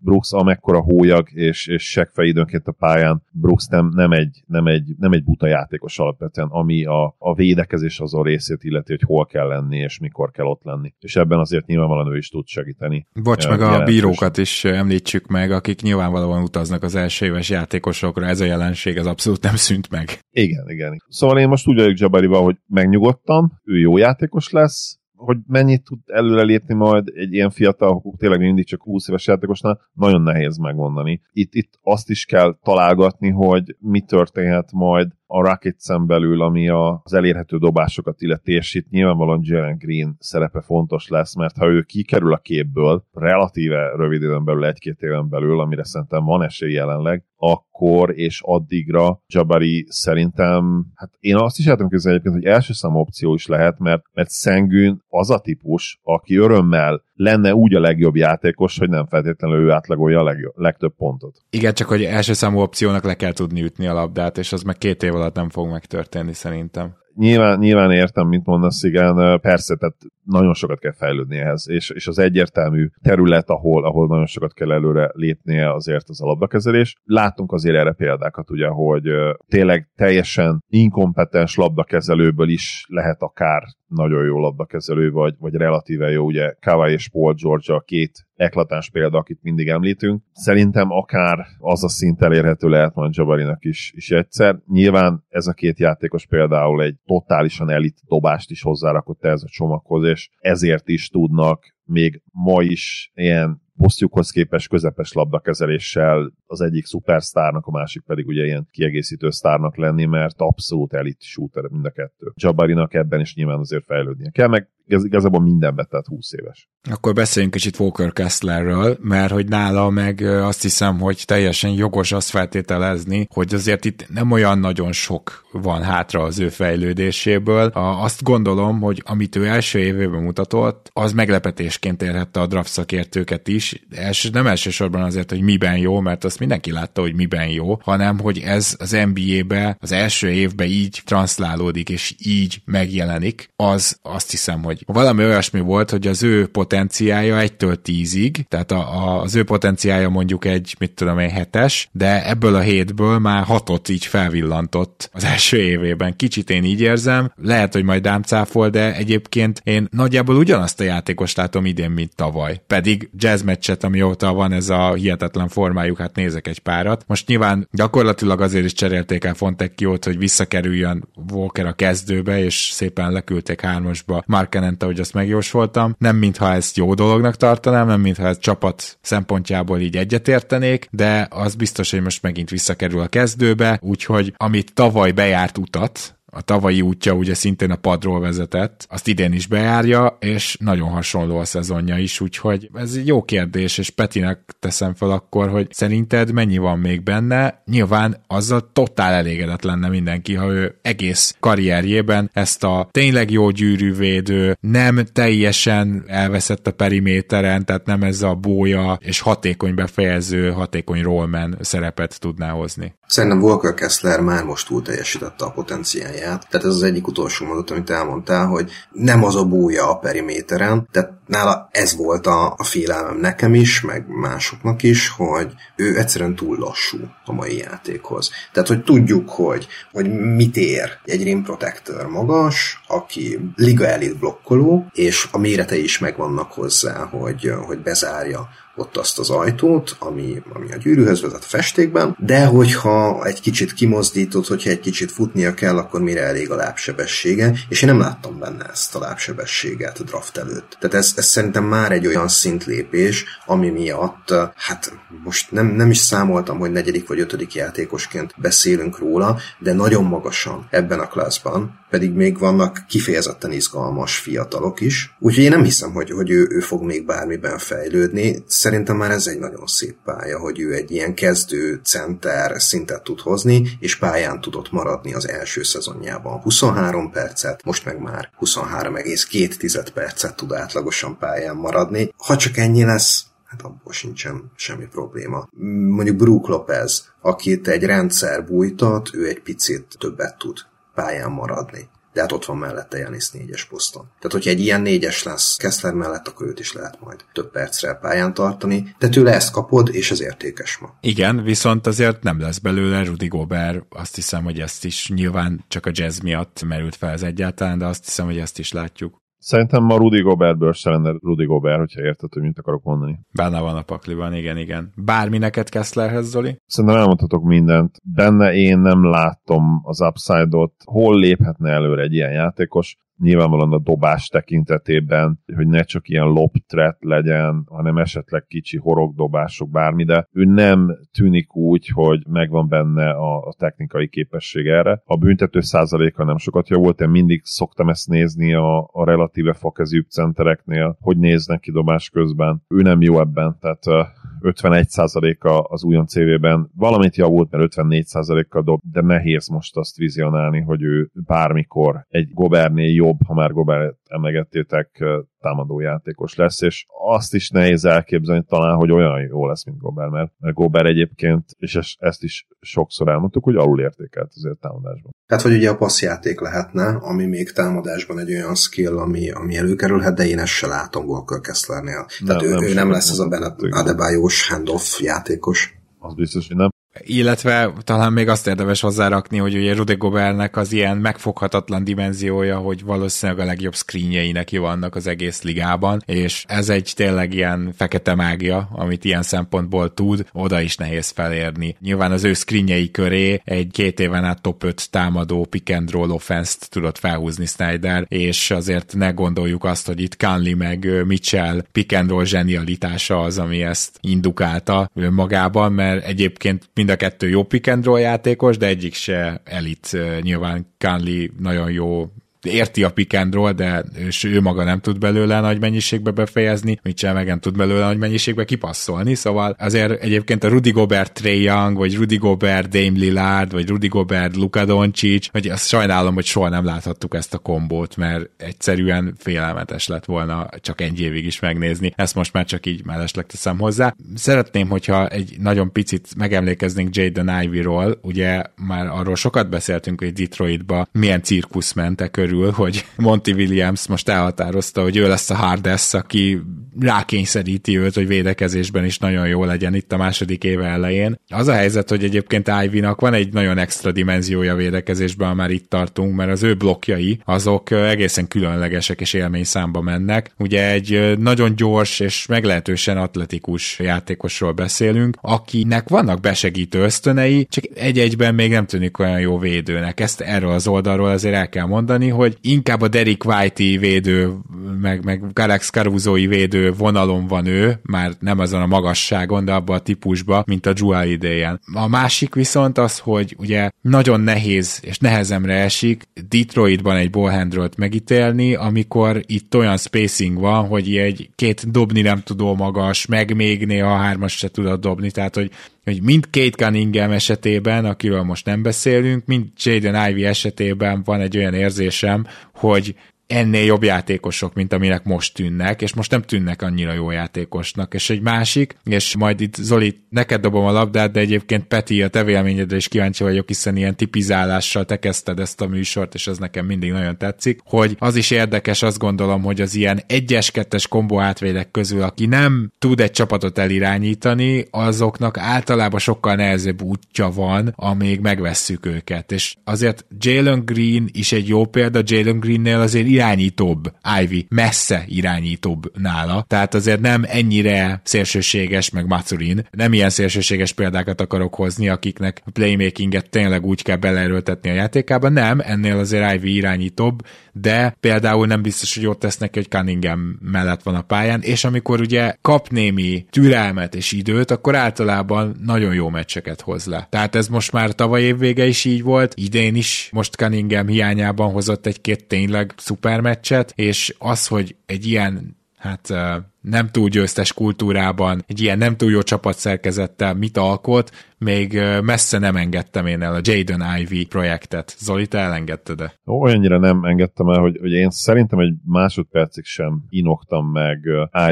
Brooks amekkora hólyag, és, és seggfej időnként a pályán, Brooks nem, nem, egy, nem, egy, nem egy buta játékos alapvetően, ami a, a védekezés azon részét illeti, hogy hol kell lenni, és mikor kell ott lenni. És ebben azért nyilvánvalóan ő is tud segíteni. Bocs, meg a bírókat is említsük meg, akik nyilvánvalóan utaznak az első éves játékosokra, ez a jelenség az abszolút nem szűnt meg. Igen, igen. Szóval én most úgy vagyok Jabarival, hogy megnyugodtam, ő jó játékos lesz, hogy mennyit tud előrelépni majd egy ilyen fiatal, tényleg mindig csak 20 éves játékosnál, nagyon nehéz megmondani. Itt, itt azt is kell találgatni, hogy mi történhet majd a Rockets-en belül, ami az elérhető dobásokat illeti, és itt nyilvánvalóan Jalen Green szerepe fontos lesz, mert ha ő kikerül a képből, relatíve rövid időn belül, egy-két éven belül, amire szerintem van esély jelenleg, akkor és addigra Jabari szerintem, hát én azt is látom közben egyébként, hogy első számú opció is lehet, mert, mert Szengűn az a típus, aki örömmel lenne úgy a legjobb játékos, hogy nem feltétlenül ő átlagolja a legjobb, legtöbb pontot. Igen, csak hogy első számú opciónak le kell tudni ütni a labdát, és az meg két év alatt nem fog megtörténni szerintem. Nyilván, nyilván értem, mint mondasz, igen, persze, tehát nagyon sokat kell fejlődni ehhez, és, és az egyértelmű terület, ahol, ahol nagyon sokat kell előre lépnie azért az labdakezelés. Látunk azért erre példákat, ugye, hogy tényleg teljesen inkompetens labdakezelőből is lehet akár nagyon jó labdakezelő, vagy, vagy relatíve jó, ugye Kawai és Paul George a két eklatáns példa, akit mindig említünk. Szerintem akár az a szint elérhető lehet majd Jabarinak is, is egyszer. Nyilván ez a két játékos például egy totálisan elit dobást is hozzárakott ez a csomaghoz, és ezért is tudnak még ma is ilyen posztjukhoz képes közepes labdakezeléssel az egyik szupersztárnak, a másik pedig ugye ilyen kiegészítő sztárnak lenni, mert abszolút elit shooter mind a kettő. Jabarinak ebben is nyilván azért fejlődnie kell, meg ez igazából mindenbe, tehát 20 éves. Akkor beszéljünk kicsit Walker Kesslerről, mert hogy nála meg azt hiszem, hogy teljesen jogos azt feltételezni, hogy azért itt nem olyan nagyon sok van hátra az ő fejlődéséből. Azt gondolom, hogy amit ő első évében mutatott, az meglepetésként érhette a draft szakértőket is. Els, nem elsősorban azért, hogy miben jó, mert azt mindenki látta, hogy miben jó, hanem hogy ez az NBA-be az első évben így transzlálódik, és így megjelenik, az azt hiszem, hogy valami olyasmi volt, hogy az ő potenciája egytől tízig, tehát a, a, az ő potenciája mondjuk egy, mit tudom én, hetes, de ebből a hétből már hatot így felvillantott az első évében. Kicsit én így érzem, lehet, hogy majd dámcáfol, de egyébként én nagyjából ugyanazt a játékost látom idén, mint tavaly. Pedig jazz meccset, amióta van ez a hihetetlen formájuk, hát nézek egy párat. Most nyilván gyakorlatilag azért is cserélték el Fontecchiót, hogy visszakerüljön Walker a kezdőbe, és szépen leküldték hármasba Markenen jelente, hogy azt megjósoltam. Nem mintha ezt jó dolognak tartanám, nem mintha ez csapat szempontjából így egyetértenék, de az biztos, hogy most megint visszakerül a kezdőbe, úgyhogy amit tavaly bejárt utat, a tavalyi útja ugye szintén a padról vezetett, azt idén is bejárja, és nagyon hasonló a szezonja is, úgyhogy ez egy jó kérdés, és Petinek teszem fel akkor, hogy szerinted mennyi van még benne? Nyilván azzal totál elégedett lenne mindenki, ha ő egész karrierjében ezt a tényleg jó gyűrűvédő, nem teljesen elveszett a periméteren, tehát nem ez a bója és hatékony befejező, hatékony rollman szerepet tudná hozni. Szerintem Volker Kessler már most túl teljesítette a potenciáját. Tehát ez az egyik utolsó mondat, amit elmondtál, hogy nem az a búja a periméteren, tehát nála ez volt a, a félelmem nekem is, meg másoknak is, hogy ő egyszerűen túl lassú a mai játékhoz. Tehát, hogy tudjuk, hogy, hogy mit ér egy rim protector magas, aki liga elit blokkoló, és a méretei is megvannak hozzá, hogy, hogy bezárja ott azt az ajtót, ami, ami a gyűrűhöz vezet a festékben, de hogyha egy kicsit kimozdítod, hogyha egy kicsit futnia kell, akkor mire elég a lábsebessége, és én nem láttam benne ezt a lábsebességet a draft előtt. Tehát ez, ez szerintem már egy olyan szintlépés, ami miatt, hát most nem, nem is számoltam, hogy negyedik vagy ötödik játékosként beszélünk róla, de nagyon magasan ebben a klaszban, pedig még vannak kifejezetten izgalmas fiatalok is. Úgyhogy én nem hiszem, hogy, hogy ő, ő fog még bármiben fejlődni. Szerintem már ez egy nagyon szép pálya, hogy ő egy ilyen kezdő center szintet tud hozni, és pályán tudott maradni az első szezonjában 23 percet, most meg már 23,2 percet tud átlagosan pályán maradni. Ha csak ennyi lesz, hát abból sincsen semmi probléma. Mondjuk Brook Lopez, akit egy rendszer bújtat, ő egy picit többet tud pályán maradni de hát ott van mellette Janis négyes poszton. Tehát, hogyha egy ilyen négyes lesz Kessler mellett, akkor őt is lehet majd több percre pályán tartani, de tőle ezt kapod, és ez értékes ma. Igen, viszont azért nem lesz belőle Rudy Gobert, azt hiszem, hogy ezt is nyilván csak a jazz miatt merült fel ez egyáltalán, de azt hiszem, hogy ezt is látjuk. Szerintem ma Rudy Gobertből se lenne Rudy Gobert, hogyha érted, hogy mit akarok mondani. Benne van a pakliban, igen, igen. Bármi neked Kesslerhez, Zoli? Szerintem elmondhatok mindent. Benne én nem látom az upside-ot. Hol léphetne előre egy ilyen játékos? Nyilvánvalóan a dobás tekintetében, hogy ne csak ilyen loptret legyen, hanem esetleg kicsi horogdobások, bármi, de ő nem tűnik úgy, hogy megvan benne a, a technikai képesség erre. A büntető százaléka nem sokat javult, én mindig szoktam ezt nézni a, a relatíve fakezűbb centereknél, hogy néznek ki dobás közben. Ő nem jó ebben, tehát 51%-a az újon CV-ben valamit javult, mert 54%-kal dob, de nehéz most azt vizionálni, hogy ő bármikor egy Gobernél jobb, ha már Gobert emlegettétek, támadó játékos lesz, és azt is nehéz elképzelni talán, hogy olyan jó lesz, mint Gobert, mert, Gobert egyébként, és ezt is sokszor elmondtuk, hogy alul értékelt azért támadásban. Tehát, hogy ugye a passzjáték lehetne, ami még támadásban egy olyan skill, ami, ami előkerülhet, de én ezt se látom Walker Kesslernél. Tehát nem, ő, nem, ő nem lesz az a Bennett Adebayos handoff játékos. Az biztos, hogy nem. Illetve talán még azt érdemes hozzárakni, hogy ugye Rudy Gobertnek az ilyen megfoghatatlan dimenziója, hogy valószínűleg a legjobb screenjei neki vannak az egész ligában, és ez egy tényleg ilyen fekete mágia, amit ilyen szempontból tud, oda is nehéz felérni. Nyilván az ő screenjei köré egy két éven át top 5 támadó pick and roll offense-t tudott felhúzni Snyder, és azért ne gondoljuk azt, hogy itt Conley meg Mitchell pick and roll zsenialitása az, ami ezt indukálta magában, mert egyébként mind a kettő jó pick and roll játékos, de egyik se elit. Nyilván Conley nagyon jó érti a pick and roll, de ő, ő maga nem tud belőle nagy mennyiségbe befejezni, Mitchell meg tud belőle nagy mennyiségbe kipasszolni, szóval azért egyébként a Rudy Gobert Trey Young, vagy Rudy Gobert Dame Lillard, vagy Rudy Gobert Luka Doncic, vagy azt sajnálom, hogy soha nem láthattuk ezt a kombót, mert egyszerűen félelmetes lett volna csak egy évig is megnézni. Ezt most már csak így mellesleg teszem hozzá. Szeretném, hogyha egy nagyon picit megemlékeznénk Jaden Ivy-ról, ugye már arról sokat beszéltünk, hogy Detroitba milyen cirkusz mentek körül, hogy Monty Williams most elhatározta, hogy ő lesz a Hardess, aki rákényszeríti őt, hogy védekezésben is nagyon jó legyen itt a második éve elején. Az a helyzet, hogy egyébként Ivy-nak van egy nagyon extra dimenziója védekezésben, már itt tartunk, mert az ő blokkjai azok egészen különlegesek és élményszámba mennek. Ugye egy nagyon gyors és meglehetősen atletikus játékosról beszélünk, akinek vannak besegítő ösztönei, csak egy-egyben még nem tűnik olyan jó védőnek. Ezt erről az oldalról azért el kell mondani, hogy inkább a Derek White-i védő, meg, meg Galax Caruso-i védő vonalon van ő, már nem azon a magasságon, de abban a típusban, mint a Joel idején. A másik viszont az, hogy ugye nagyon nehéz és nehezemre esik Detroitban egy ballhandrolt megítélni, amikor itt olyan spacing van, hogy egy két dobni nem tudó magas, meg még néha hármas se tudod dobni, tehát hogy hogy mind Kate Cunningham esetében, akiről most nem beszélünk, mind Jaden Ivy esetében van egy olyan érzésem, hogy ennél jobb játékosok, mint aminek most tűnnek, és most nem tűnnek annyira jó játékosnak. És egy másik, és majd itt Zoli, neked dobom a labdát, de egyébként Peti, a te véleményedre is kíváncsi vagyok, hiszen ilyen tipizálással te kezdted ezt a műsort, és ez nekem mindig nagyon tetszik, hogy az is érdekes, azt gondolom, hogy az ilyen egyes-kettes kombó átvédek közül, aki nem tud egy csapatot elirányítani, azoknak általában sokkal nehezebb útja van, amíg megvesszük őket. És azért Jalen Green is egy jó példa, Jalen Greennél azért irányítóbb Ivy, messze irányítóbb nála, tehát azért nem ennyire szélsőséges, meg Matsurin, nem ilyen szélsőséges példákat akarok hozni, akiknek a playmakinget tényleg úgy kell beleerőltetni a játékába, nem, ennél azért Ivy irányítóbb, de például nem biztos, hogy ott tesz neki, hogy Cunningham mellett van a pályán, és amikor ugye kap némi türelmet és időt, akkor általában nagyon jó meccseket hoz le. Tehát ez most már tavaly év vége is így volt, idén is most Cunningham hiányában hozott egy-két tényleg szuper meccset, és az, hogy egy ilyen hát nem túl győztes kultúrában, egy ilyen nem túl jó csapatszerkezettel mit alkot, még messze nem engedtem én el a Jaden Ivy projektet. Zoli, te elengedted -e? Olyannyira nem engedtem el, hogy, hogy én szerintem egy másodpercig sem inoktam meg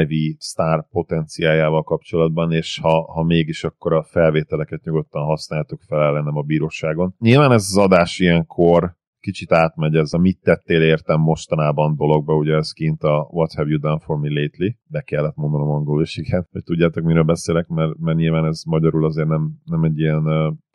Ivy sztár potenciájával kapcsolatban, és ha, ha mégis, akkor a felvételeket nyugodtan használtuk fel ellenem a bíróságon. Nyilván ez az adás ilyenkor kicsit átmegy ez a mit tettél értem mostanában dologba, ugye ez kint a What have you done for me lately, be kellett mondanom angolul is, igen, hogy tudjátok, miről beszélek, mert, mert nyilván ez magyarul azért nem, nem egy ilyen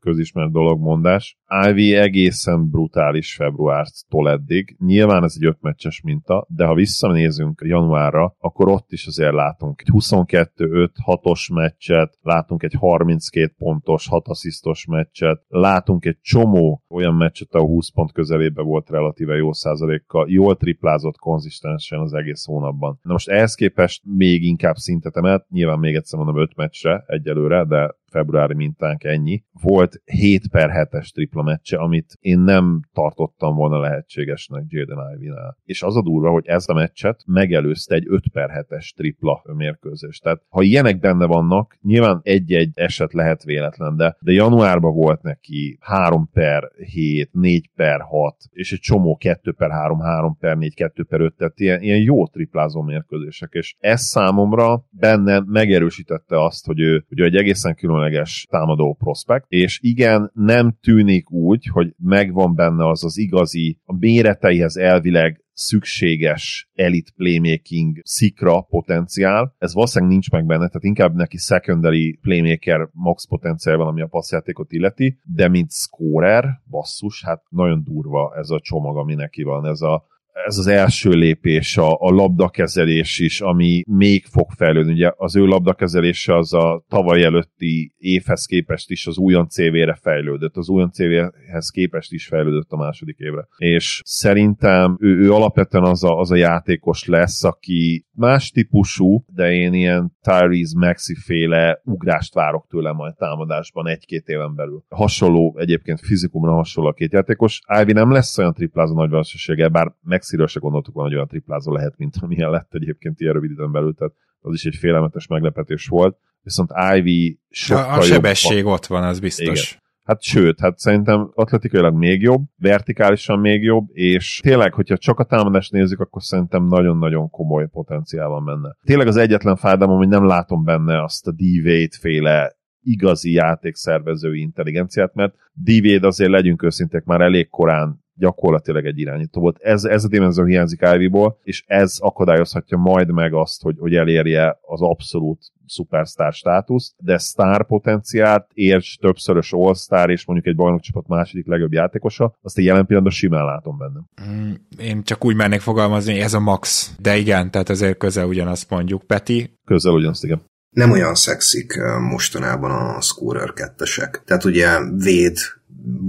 közismert dologmondás. Ivy egészen brutális februártól eddig. Nyilván ez egy ötmeccses minta, de ha visszanézünk januárra, akkor ott is azért látunk egy 22-5-6-os meccset, látunk egy 32 pontos, 6 asszisztos meccset, látunk egy csomó olyan meccset, ahol 20 pont közelébe volt relatíve jó százalékkal, jól triplázott konzisztensen az egész hónapban. Na most ehhez képest még inkább szintet emelt, nyilván még egyszer mondom 5 meccsre egyelőre, de februári mintánk ennyi. Volt 7 per 7-es tripla meccse, amit én nem tartottam volna lehetségesnek Jaden Ivy-nál. És az a durva, hogy ez a meccset megelőzte egy 5 per 7-es tripla mérkőzés. Tehát ha ilyenek benne vannak, nyilván egy-egy eset lehet véletlen, de, de januárban volt neki 3 per 7, 4 per 6, és egy csomó 2 per 3, 3 per 4, 2 per 5, tehát ilyen, ilyen jó triplázó mérkőzések, és ez számomra benne megerősítette azt, hogy ő, hogy ő egy egészen külön különleges támadó prospekt, és igen, nem tűnik úgy, hogy megvan benne az az igazi, a méreteihez elvileg szükséges elite playmaking szikra potenciál. Ez valószínűleg nincs meg benne, tehát inkább neki secondary playmaker max potenciál van, ami a passzjátékot illeti, de mint scorer, basszus, hát nagyon durva ez a csomag, ami neki van. Ez a ez az első lépés, a, a labdakezelés is, ami még fog fejlődni. Ugye az ő labdakezelése az a tavaly előtti évhez képest is az újon CV-re fejlődött, az újon CV-hez képest is fejlődött a második évre. És szerintem ő, ő alapvetően az a, az a játékos lesz, aki más típusú, de én ilyen Tyrese Maxi féle ugrást várok tőle majd támadásban egy-két éven belül. Hasonló, egyébként fizikumra hasonló a két játékos. Ivy nem lesz olyan triplázó nagy valószínűséggel, bár Maxiről se gondoltuk volna, hogy olyan triplázó lehet, mint amilyen lett egyébként ilyen rövid időn belül, tehát az is egy félelmetes meglepetés volt. Viszont Ivy sokkal A, a sebesség jobb. ott van, az biztos. Igen. Hát sőt, hát szerintem atletikailag még jobb, vertikálisan még jobb, és tényleg, hogyha csak a támadást nézzük, akkor szerintem nagyon-nagyon komoly potenciál van benne. Tényleg az egyetlen fájdalom, hogy nem látom benne azt a d féle igazi játékszervezői intelligenciát, mert d azért legyünk őszinték, már elég korán gyakorlatilag egy irányító volt. Ez, ez a dimenzió hiányzik Ivy-ból, és ez akadályozhatja majd meg azt, hogy, hogy elérje az abszolút szupersztár státuszt, de sztár potenciált, érts többszörös all és mondjuk egy bajnokcsapat második legjobb játékosa, azt egy jelen pillanatban simán látom benne. Mm, én csak úgy mennék fogalmazni, ez a max. De igen, tehát ezért közel ugyanazt mondjuk. Peti? Közel ugyanazt, igen nem olyan szexik mostanában a scorer kettesek. Tehát ugye véd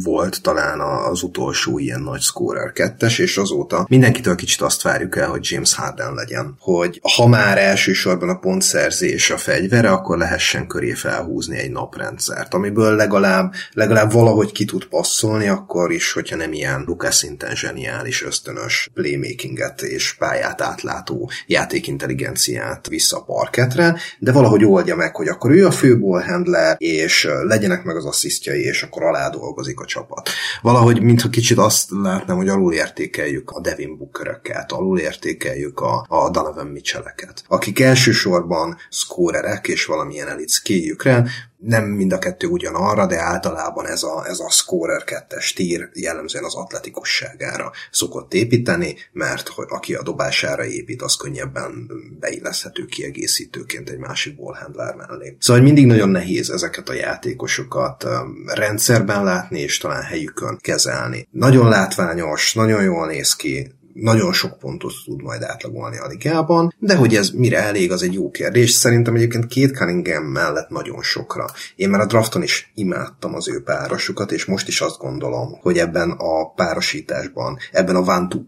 volt talán az utolsó ilyen nagy scorer kettes, és azóta mindenkitől kicsit azt várjuk el, hogy James Harden legyen, hogy ha már elsősorban a pontszerzés a fegyvere, akkor lehessen köré felhúzni egy naprendszert, amiből legalább, legalább valahogy ki tud passzolni, akkor is, hogyha nem ilyen Lucas szinten zseniális, ösztönös playmakinget és pályát átlátó játékintelligenciát vissza a parketre, de valahogy oldja meg, hogy akkor ő a fő handler, és legyenek meg az asszisztjai, és akkor alá dolgozik dolgozik a csapat. Valahogy, mintha kicsit azt látnám, hogy alulértékeljük a Devin Bookeröket, alulértékeljük a, a Donovan Mitchelleket, akik elsősorban szkórerek és valamilyen elit skilljükre nem mind a kettő ugyanarra, de általában ez a, ez a scorer kettes tír jellemzően az atletikusságára szokott építeni, mert hogy aki a dobására épít, az könnyebben beilleszthető kiegészítőként egy másik ballhandler mellé. Szóval mindig nagyon nehéz ezeket a játékosokat rendszerben látni, és talán helyükön kezelni. Nagyon látványos, nagyon jól néz ki, nagyon sok pontot tud majd átlagolni a ligában, de hogy ez mire elég, az egy jó kérdés. Szerintem egyébként két Cunningham mellett nagyon sokra. Én már a drafton is imádtam az ő párosukat, és most is azt gondolom, hogy ebben a párosításban, ebben a one two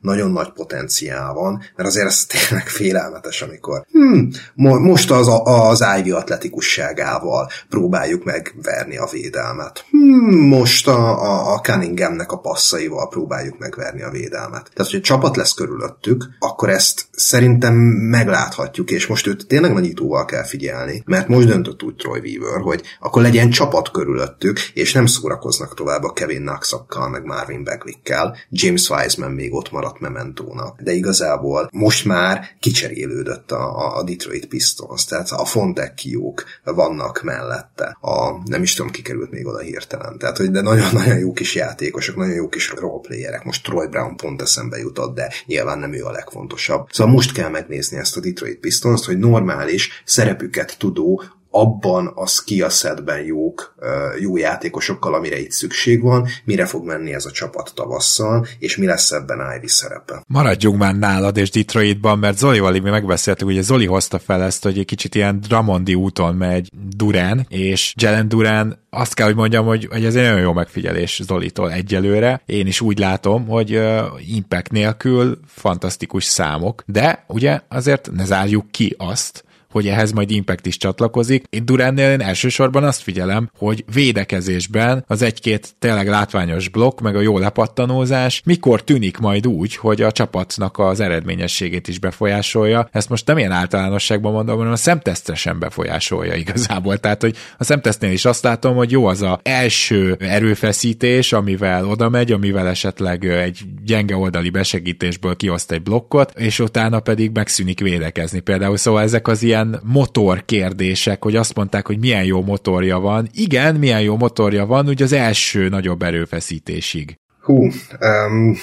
nagyon nagy potenciál van, mert azért ez tényleg félelmetes, amikor hmm, mo- most az, az Ivy atletikusságával próbáljuk megverni a védelmet. Hmm, most a, a, a Cunninghamnek a passzaival próbáljuk megverni a védelmet figyelmet. Tehát, hogy csapat lesz körülöttük, akkor ezt szerintem megláthatjuk, és most őt tényleg nagyítóval kell figyelni, mert most döntött úgy Troy Weaver, hogy akkor legyen csapat körülöttük, és nem szórakoznak tovább a Kevin Knoxokkal, meg Marvin Bagley-kkel. James Wiseman még ott maradt Mementónak, de igazából most már kicserélődött a, a Detroit Pistons, tehát a Fontekiók vannak mellette. A, nem is tudom, kikerült még oda hirtelen. Tehát, hogy de nagyon-nagyon jó kis játékosok, nagyon jó kis roleplayerek. Most Troy Brown pont eszembe jutott, de nyilván nem ő a legfontosabb. Szóval most kell megnézni ezt a Detroit Pistons, hogy normális szerepüket tudó abban a skill setben jók, jó játékosokkal, amire itt szükség van, mire fog menni ez a csapat tavasszal, és mi lesz ebben Ivy szerepe. Maradjunk már nálad és Detroitban, mert Zolival mi megbeszéltük, ugye Zoli hozta fel ezt, hogy egy kicsit ilyen Dramondi úton megy Durán, és Jelen Durán azt kell, hogy mondjam, hogy, hogy ez egy nagyon jó megfigyelés Zolitól egyelőre. Én is úgy látom, hogy uh, impact nélkül fantasztikus számok, de ugye azért ne zárjuk ki azt, hogy ehhez majd Impact is csatlakozik. Én Duránnél én elsősorban azt figyelem, hogy védekezésben az egy-két tényleg látványos blokk, meg a jó lepattanózás mikor tűnik majd úgy, hogy a csapatnak az eredményességét is befolyásolja. Ezt most nem ilyen általánosságban mondom, hanem a szemtesztesen befolyásolja igazából. Tehát, hogy a szemtesztnél is azt látom, hogy jó az a első erőfeszítés, amivel oda megy, amivel esetleg egy gyenge oldali besegítésből kioszt egy blokkot, és utána pedig megszűnik védekezni. Például szóval ezek az ilyen ilyen motor kérdések, hogy azt mondták, hogy milyen jó motorja van. Igen, milyen jó motorja van, ugye az első nagyobb erőfeszítésig. Hú, um,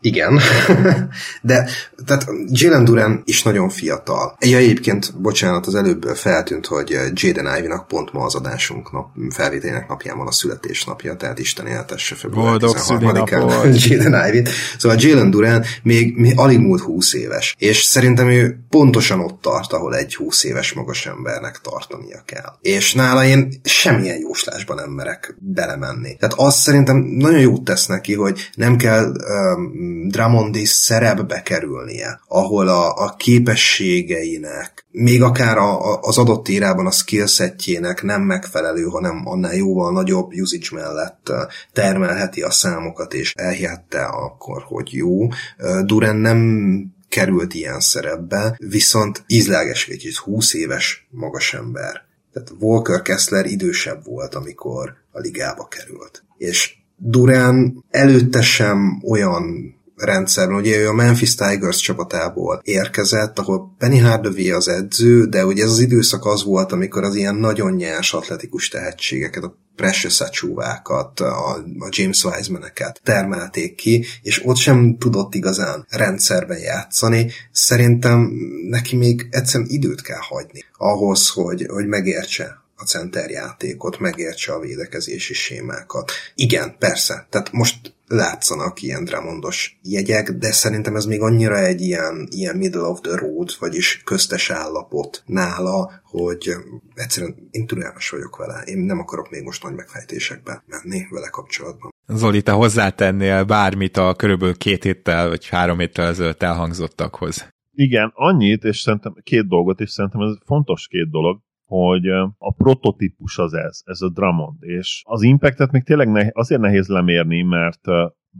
igen, de tehát Jalen Duran is nagyon fiatal. Ja, egyébként, bocsánat, az előbb feltűnt, hogy Jaden ivy pont ma az adásunk nap, felvételének napján van a születésnapja, tehát Isten éltesse február Boldog 13-án Jaden ivy Szóval Jalen Duran még, még alig múlt 20 éves, és szerintem ő pontosan ott tart, ahol egy 20 éves magas embernek tartania kell. És nála én semmilyen jóslásban nem merek belemenni. Tehát azt szerintem nagyon jót tesz neki, hogy nem kell um, Drummond is szerepbe kerülnie, ahol a, a képességeinek, még akár a, a, az adott írában a skillsetjének nem megfelelő, hanem annál jóval nagyobb usage mellett termelheti a számokat, és elhihette akkor, hogy jó. Duren nem került ilyen szerepbe, viszont ízláges egy 20 éves magas ember. Tehát Walker Kessler idősebb volt, amikor a ligába került. És Durán előtte sem olyan rendszerben. Ugye ő a Memphis Tigers csapatából érkezett, ahol Penny Hardaway az edző, de ugye ez az időszak az volt, amikor az ilyen nagyon nyers atletikus tehetségeket, a Precious Achúvákat, a, a James Wiseman-eket termelték ki, és ott sem tudott igazán rendszerben játszani. Szerintem neki még egyszerűen időt kell hagyni ahhoz, hogy, hogy megértse a centerjátékot, megértse a védekezési sémákat. Igen, persze. Tehát most látszanak ilyen Drummondos jegyek, de szerintem ez még annyira egy ilyen, ilyen middle of the road, vagyis köztes állapot nála, hogy egyszerűen én türelmes vagyok vele. Én nem akarok még most nagy megfejtésekbe menni vele kapcsolatban. Zoli, te hozzátennél bármit a körülbelül két héttel vagy három héttel ezelőtt elhangzottakhoz? Igen, annyit, és szerintem két dolgot, és szerintem ez fontos két dolog hogy a prototípus az ez, ez a Drummond, és az impactet még tényleg ne, azért nehéz lemérni, mert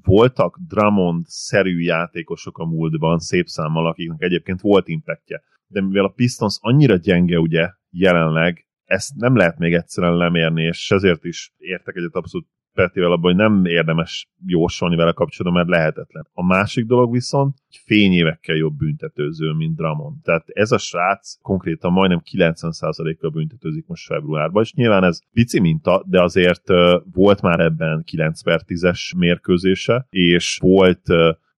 voltak Drummond-szerű játékosok a múltban, szép számmal, akiknek egyébként volt impactje. De mivel a Pistons annyira gyenge ugye jelenleg, ezt nem lehet még egyszerűen lemérni, és ezért is értek egyet abszolút Petivel abban, hogy nem érdemes jósolni vele kapcsolatban, mert lehetetlen. A másik dolog viszont, hogy fényévekkel jobb büntetőző, mint Dramon. Tehát ez a srác konkrétan majdnem 90%-kal büntetőzik most februárban, és nyilván ez pici minta, de azért volt már ebben 9 per 10-es mérkőzése, és volt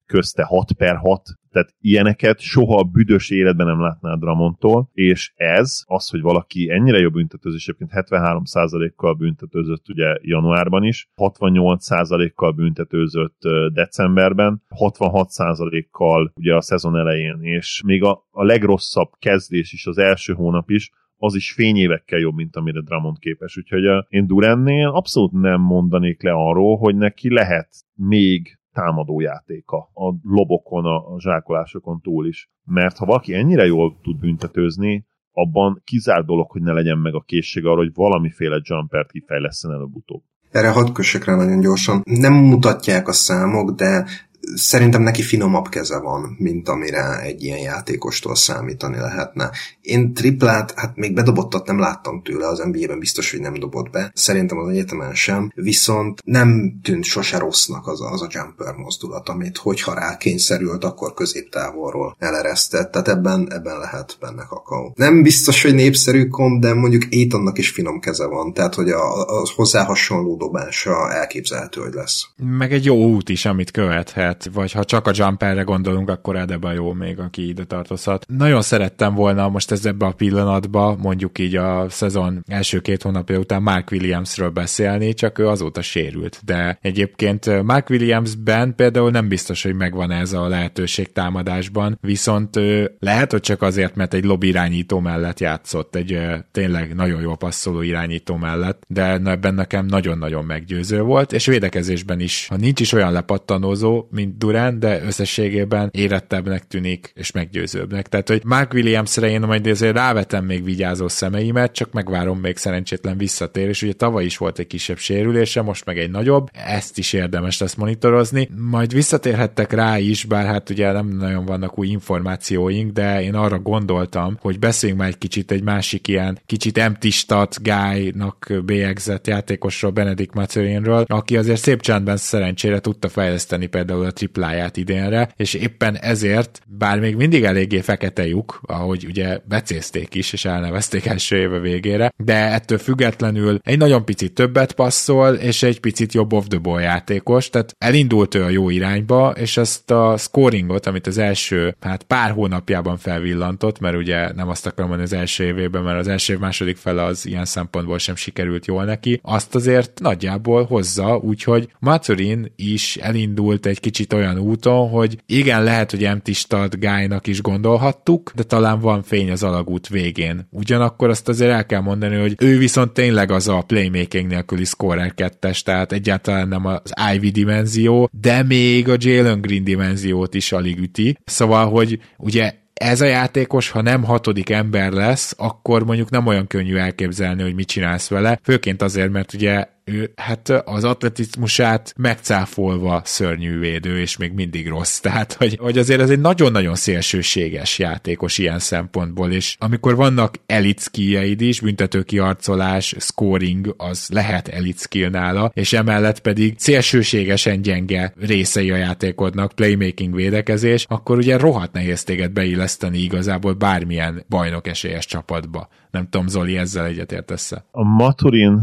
közte 6 per 6 tehát ilyeneket soha a büdös életben nem látná Dramontól, és ez, az, hogy valaki ennyire jobb büntetőzés, egyébként 73%-kal büntetőzött ugye januárban is, 68%-kal büntetőzött decemberben, 66%-kal ugye a szezon elején, és még a, a legrosszabb kezdés is, az első hónap is, az is fényévekkel jobb, mint amire Dramont képes. Úgyhogy én Durennél abszolút nem mondanék le arról, hogy neki lehet még támadójátéka a lobokon, a zsákolásokon túl is. Mert ha valaki ennyire jól tud büntetőzni, abban kizár dolog, hogy ne legyen meg a készség arra, hogy valamiféle jumpert kifejleszten előbb-utóbb. Erre hadd kössek rá nagyon gyorsan. Nem mutatják a számok, de szerintem neki finomabb keze van, mint amire egy ilyen játékostól számítani lehetne. Én triplát, hát még bedobottat nem láttam tőle, az NBA-ben biztos, hogy nem dobott be. Szerintem az egyetemen sem, viszont nem tűnt sose rossznak az a, az a jumper mozdulat, amit hogyha rá kényszerült, akkor középtávolról eleresztett. Tehát ebben, ebben lehet benne kakaó. Nem biztos, hogy népszerű kom, de mondjuk Aitonnak is finom keze van, tehát hogy a, a hozzá hasonló dobása elképzelhető, hogy lesz. Meg egy jó út is, amit követhet, vagy ha csak a jumperre gondolunk, akkor jó még, aki ide tartozhat. Nagyon szerettem volna most ez ebbe a pillanatba, mondjuk így a szezon első két hónapja után Mark Williamsről beszélni, csak ő azóta sérült. De egyébként Mark Williamsben például nem biztos, hogy megvan ez a lehetőség támadásban, viszont lehet, hogy csak azért, mert egy lobby irányító mellett játszott, egy tényleg nagyon jó passzoló irányító mellett, de ebben nekem nagyon-nagyon meggyőző volt, és védekezésben is, ha nincs is olyan lepattanózó, mint Durán, de összességében érettebbnek tűnik, és meggyőzőbbnek. Tehát, hogy Mark Williamsre én majd azért rávetem még vigyázó szemeimet, csak megvárom még szerencsétlen visszatér, és ugye tavaly is volt egy kisebb sérülése, most meg egy nagyobb, ezt is érdemes lesz monitorozni. Majd visszatérhettek rá is, bár hát ugye nem nagyon vannak új információink, de én arra gondoltam, hogy beszéljünk már egy kicsit egy másik ilyen kicsit empty stat guy-nak bélyegzett játékosról, Benedikt Matherinről, aki azért szép csendben szerencsére tudta fejleszteni például a tripláját idénre, és éppen ezért, bár még mindig eléggé fekete lyuk, ahogy ugye becézték is, és elnevezték első éve végére, de ettől függetlenül egy nagyon picit többet passzol, és egy picit jobb off the ball játékos, tehát elindult ő a jó irányba, és azt a scoringot, amit az első hát pár hónapjában felvillantott, mert ugye nem azt akarom mondani az első évében, mert az első év második fele az ilyen szempontból sem sikerült jól neki, azt azért nagyjából hozza, úgyhogy Maturin is elindult egy kicsit olyan úton, hogy igen, lehet, hogy empty start guy-nak is gondolhattuk, de talán van fény az alagút végén. Ugyanakkor azt azért el kell mondani, hogy ő viszont tényleg az a playmaking nélküli scorer kettes, tehát egyáltalán nem az Ivy dimenzió, de még a Jalen Green dimenziót is alig üti. Szóval, hogy ugye ez a játékos, ha nem hatodik ember lesz, akkor mondjuk nem olyan könnyű elképzelni, hogy mit csinálsz vele, főként azért, mert ugye ő hát az atletizmusát megcáfolva szörnyű védő, és még mindig rossz. Tehát, hogy, hogy azért ez egy nagyon-nagyon szélsőséges játékos ilyen szempontból, és amikor vannak elit skilljeid is, büntető kiarcolás, scoring, az lehet elit nála, és emellett pedig szélsőségesen gyenge részei a játékodnak, playmaking védekezés, akkor ugye rohadt nehéz téged beilleszteni igazából bármilyen bajnok esélyes csapatba. Nem tudom, Zoli, ezzel egyetértesz A Maturin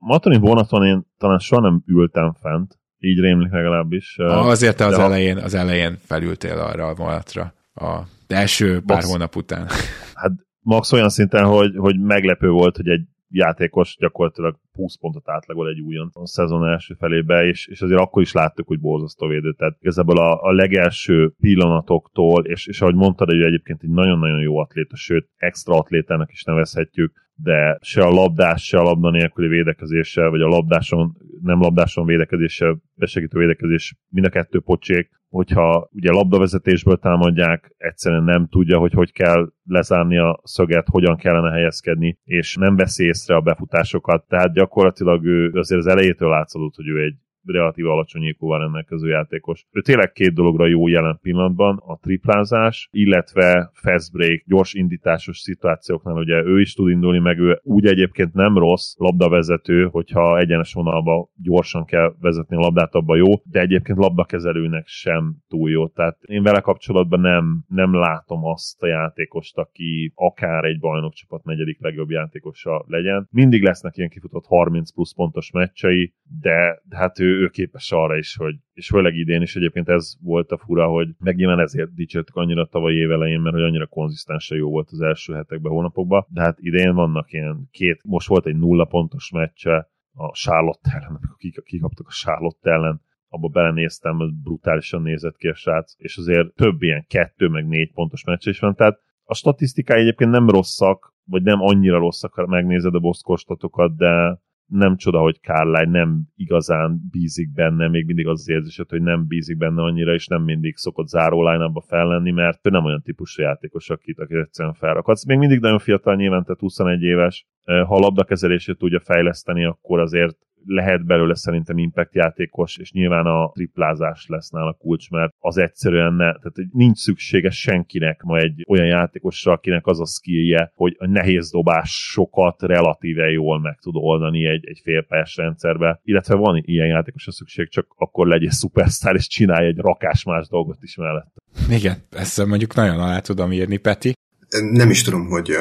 Maturin vonaton én talán soha nem ültem fent, így rémlik legalábbis. Azért te az a... elején, az elején felültél arra a vonatra, a első pár max, hónap után. Hát max olyan szinten, hogy, hogy meglepő volt, hogy egy játékos gyakorlatilag 20 pontot átlagol egy újon a szezon első felébe, és, és azért akkor is láttuk, hogy borzasztó védő. Tehát igazából a, a legelső pillanatoktól, és, és ahogy mondtad, hogy egyébként egy nagyon-nagyon jó atléta, sőt, extra atlétának is nevezhetjük, de se a labdás, se a labda nélküli védekezéssel, vagy a labdáson, nem labdáson védekezéssel, besegítő védekezés, mind a kettő pocsék, hogyha ugye labdavezetésből támadják, egyszerűen nem tudja, hogy hogy kell lezárni a szöget, hogyan kellene helyezkedni, és nem veszi észre a befutásokat, tehát gyakorlatilag ő azért az elejétől látszott, hogy ő egy relatív alacsony IQ-val rendelkező játékos. Ő tényleg két dologra jó jelen pillanatban, a triplázás, illetve fast break, gyors indításos szituációknál ugye ő is tud indulni, meg ő úgy egyébként nem rossz labdavezető, hogyha egyenes vonalba gyorsan kell vezetni a labdát, abba jó, de egyébként labdakezelőnek sem túl jó. Tehát én vele kapcsolatban nem, nem látom azt a játékost, aki akár egy bajnokcsapat negyedik legjobb játékosa legyen. Mindig lesznek ilyen kifutott 30 plusz pontos meccsei, de, hát ő ő, képes arra is, hogy, és főleg idén is egyébként ez volt a fura, hogy meg nyilván ezért dicsértük annyira tavalyi év elején, mert hogy annyira konzisztensen jó volt az első hetekben, hónapokban, de hát idén vannak ilyen két, most volt egy nulla pontos meccse a Charlotte ellen, amikor kikaptak a Charlotte ellen, abba belenéztem, hogy brutálisan nézett ki a srác, és azért több ilyen kettő meg négy pontos meccs is van, tehát a statisztikái egyébként nem rosszak, vagy nem annyira rosszak, ha megnézed a boszkostatokat, de nem csoda, hogy Carline nem igazán bízik benne, még mindig az, az érzésed, hogy nem bízik benne annyira, és nem mindig szokott záró line fellenni, mert ő nem olyan típusú játékos, akit, akit egyszerűen felrakadsz. Még mindig nagyon fiatal nyilván, tehát 21 éves, ha a labdakezelését tudja fejleszteni, akkor azért lehet belőle szerintem impact játékos, és nyilván a triplázás lesz nála kulcs, mert az egyszerűen ne, tehát nincs szüksége senkinek ma egy olyan játékosra, akinek az a skillje, hogy a nehéz dobásokat relatíve jól meg tud oldani egy, egy félpályás rendszerbe, illetve van ilyen játékosra szükség, csak akkor legyen szupersztár, és csinálj egy rakás más dolgot is mellett. Igen, ezt mondjuk nagyon alá tudom írni, Peti nem is tudom, hogy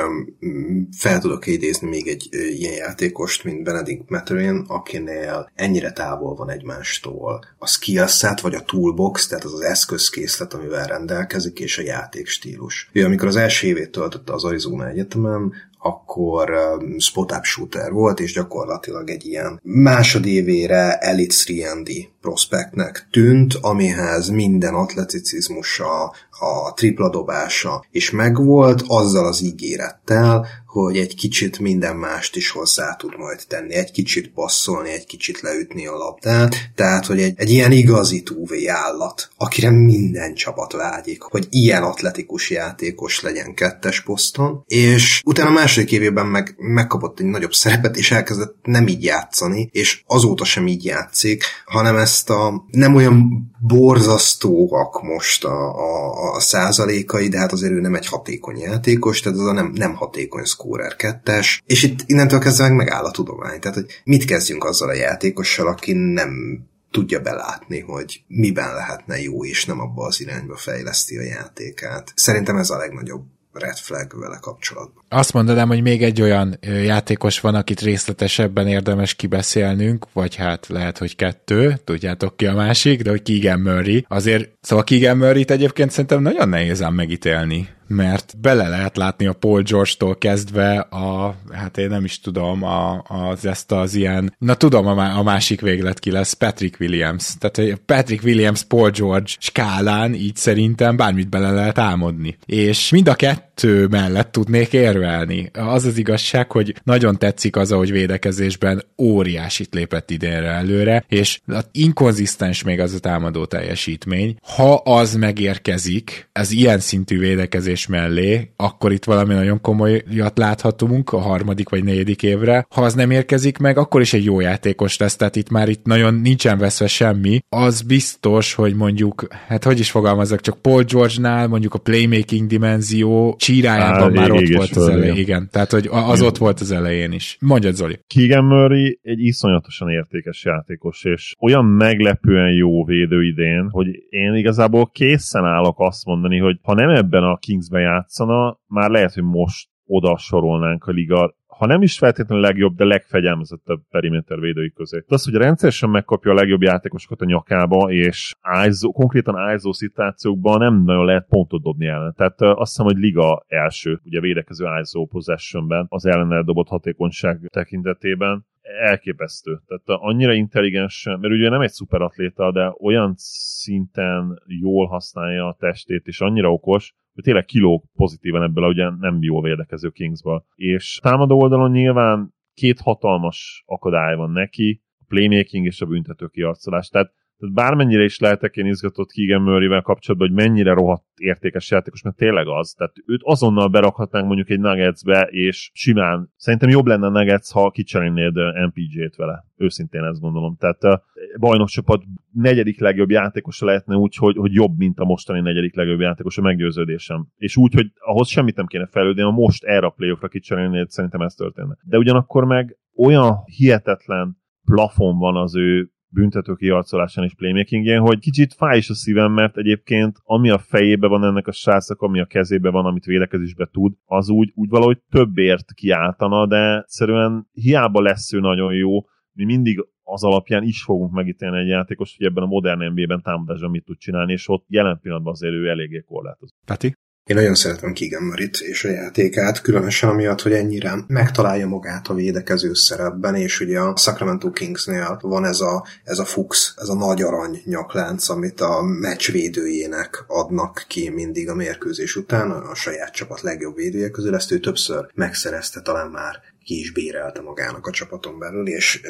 fel tudok idézni még egy ilyen játékost, mint Benedict Mathurin, akinél ennyire távol van egymástól a skillset, vagy a toolbox, tehát az az eszközkészlet, amivel rendelkezik, és a játékstílus. Ő amikor az első évét töltötte az Arizona Egyetemen, akkor um, spot-up shooter volt, és gyakorlatilag egy ilyen másodévére Elite 3 prospektnek tűnt, amihez minden atleticizmusa, a tripla dobása is megvolt, azzal az ígérettel, hogy egy kicsit minden mást is hozzá tud majd tenni, egy kicsit passzolni, egy kicsit leütni a labdát, tehát, hogy egy, egy ilyen igazi túvé állat, akire minden csapat vágyik, hogy ilyen atletikus játékos legyen kettes poszton, és utána a második évében meg, megkapott egy nagyobb szerepet, és elkezdett nem így játszani, és azóta sem így játszik, hanem ezt a nem olyan borzasztóak most a, a, a százalékai, de hát azért ő nem egy hatékony játékos, tehát ez a nem, nem hatékony scorer kettes, és itt innentől kezdve meg megáll a tudomány. Tehát, hogy mit kezdjünk azzal a játékossal, aki nem tudja belátni, hogy miben lehetne jó, és nem abba az irányba fejleszti a játékát. Szerintem ez a legnagyobb red flag vele kapcsolatban. Azt mondanám, hogy még egy olyan játékos van, akit részletesebben érdemes kibeszélnünk, vagy hát lehet, hogy kettő, tudjátok ki a másik, de hogy Keegan Murray. Azért, szóval Keegan Murray-t egyébként szerintem nagyon nehéz ám megítélni mert bele lehet látni a Paul George-tól kezdve a, hát én nem is tudom, a, az ezt az ilyen, na tudom, a, a másik véglet ki lesz, Patrick Williams. Tehát Patrick Williams, Paul George skálán így szerintem bármit bele lehet álmodni. És mind a kettő mellett tudnék érvelni. Az az igazság, hogy nagyon tetszik az, ahogy védekezésben óriásit lépett idénre előre, és inkonzisztens még az a támadó teljesítmény. Ha az megérkezik, ez ilyen szintű védekezés mellé, akkor itt valami nagyon komolyat láthatunk a harmadik vagy negyedik évre. Ha az nem érkezik meg, akkor is egy jó játékos lesz, tehát itt már itt nagyon nincsen veszve semmi. Az biztos, hogy mondjuk, hát hogy is fogalmazok, csak Paul George-nál mondjuk a playmaking dimenzió csírájában Á, már ott volt az elején. Igen, tehát hogy az ott volt az elején is. Mondjad, Zoli. Keegan Murray egy iszonyatosan értékes játékos, és olyan meglepően jó védő idén, hogy én igazából készen állok azt mondani, hogy ha nem ebben a Kings Kingsbe játszana, már lehet, hogy most oda sorolnánk a liga ha nem is feltétlenül legjobb, de legfegyelmezettebb periméter védői közé. Az, hogy rendszeresen megkapja a legjobb játékosokat a nyakába, és ISO, konkrétan ISO szituációkban nem nagyon lehet pontot dobni ellen. Tehát azt hiszem, hogy liga első, ugye védekező ISO possessionben, az ellen dobott hatékonyság tekintetében elképesztő. Tehát annyira intelligens, mert ugye nem egy szuperatléta, de olyan szinten jól használja a testét, és annyira okos, hogy tényleg kilóg pozitívan ebből, ugye nem jó védekező Kingsből. És támadó oldalon nyilván két hatalmas akadály van neki, a playmaking és a büntető kiarcolás. Tehát tehát bármennyire is lehetek én izgatott Keegan Murray-vel kapcsolatban, hogy mennyire rohadt értékes játékos, mert tényleg az. Tehát őt azonnal berakhatnánk mondjuk egy Nuggetsbe, és simán. Szerintem jobb lenne a Nuggets, ha kicserélnéd MPG-t vele. Őszintén ezt gondolom. Tehát a bajnokcsapat negyedik legjobb játékosa lehetne úgy, hogy, hogy jobb, mint a mostani negyedik legjobb játékos a meggyőződésem. És úgy, hogy ahhoz semmit nem kéne fejlődni, a most erre a playoffra kicserélnéd, szerintem ez történne. De ugyanakkor meg olyan hihetetlen plafon van az ő büntető kiarcolásán és playmakingén, hogy kicsit fáj is a szívem, mert egyébként ami a fejébe van ennek a srácnak, ami a kezébe van, amit védekezésbe tud, az úgy, úgy valahogy többért kiáltana, de egyszerűen hiába lesz ő nagyon jó, mi mindig az alapján is fogunk megítélni egy játékos, hogy ebben a modern NBA-ben támadásban mit tud csinálni, és ott jelen pillanatban azért ő eléggé korlátozott. Peti? Én nagyon szeretem Keegan Murray-t és a játékát, különösen amiatt, hogy ennyire megtalálja magát a védekező szerepben, és ugye a Sacramento Kingsnél van ez a, ez a fux, ez a nagy arany nyaklánc, amit a meccs védőjének adnak ki mindig a mérkőzés után, a saját csapat legjobb védője közül, ezt ő többször megszerezte talán már ki is bérelte magának a csapaton belül, és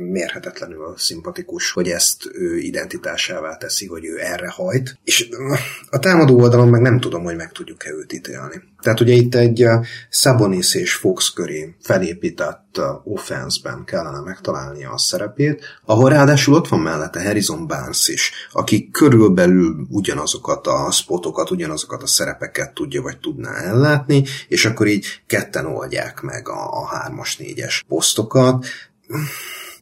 mérhetetlenül szimpatikus, hogy ezt ő identitásává teszi, hogy ő erre hajt. És a támadó oldalon meg nem tudom, hogy meg tudjuk-e őt ítélni. Tehát ugye itt egy Sabonis és Fox köré felépített offense-ben kellene megtalálnia a szerepét, ahol ráadásul ott van mellette Harrison Barnes is, aki körülbelül ugyanazokat a spotokat, ugyanazokat a szerepeket tudja vagy tudná ellátni, és akkor így ketten oldják meg a, a hármas, négyes posztokat.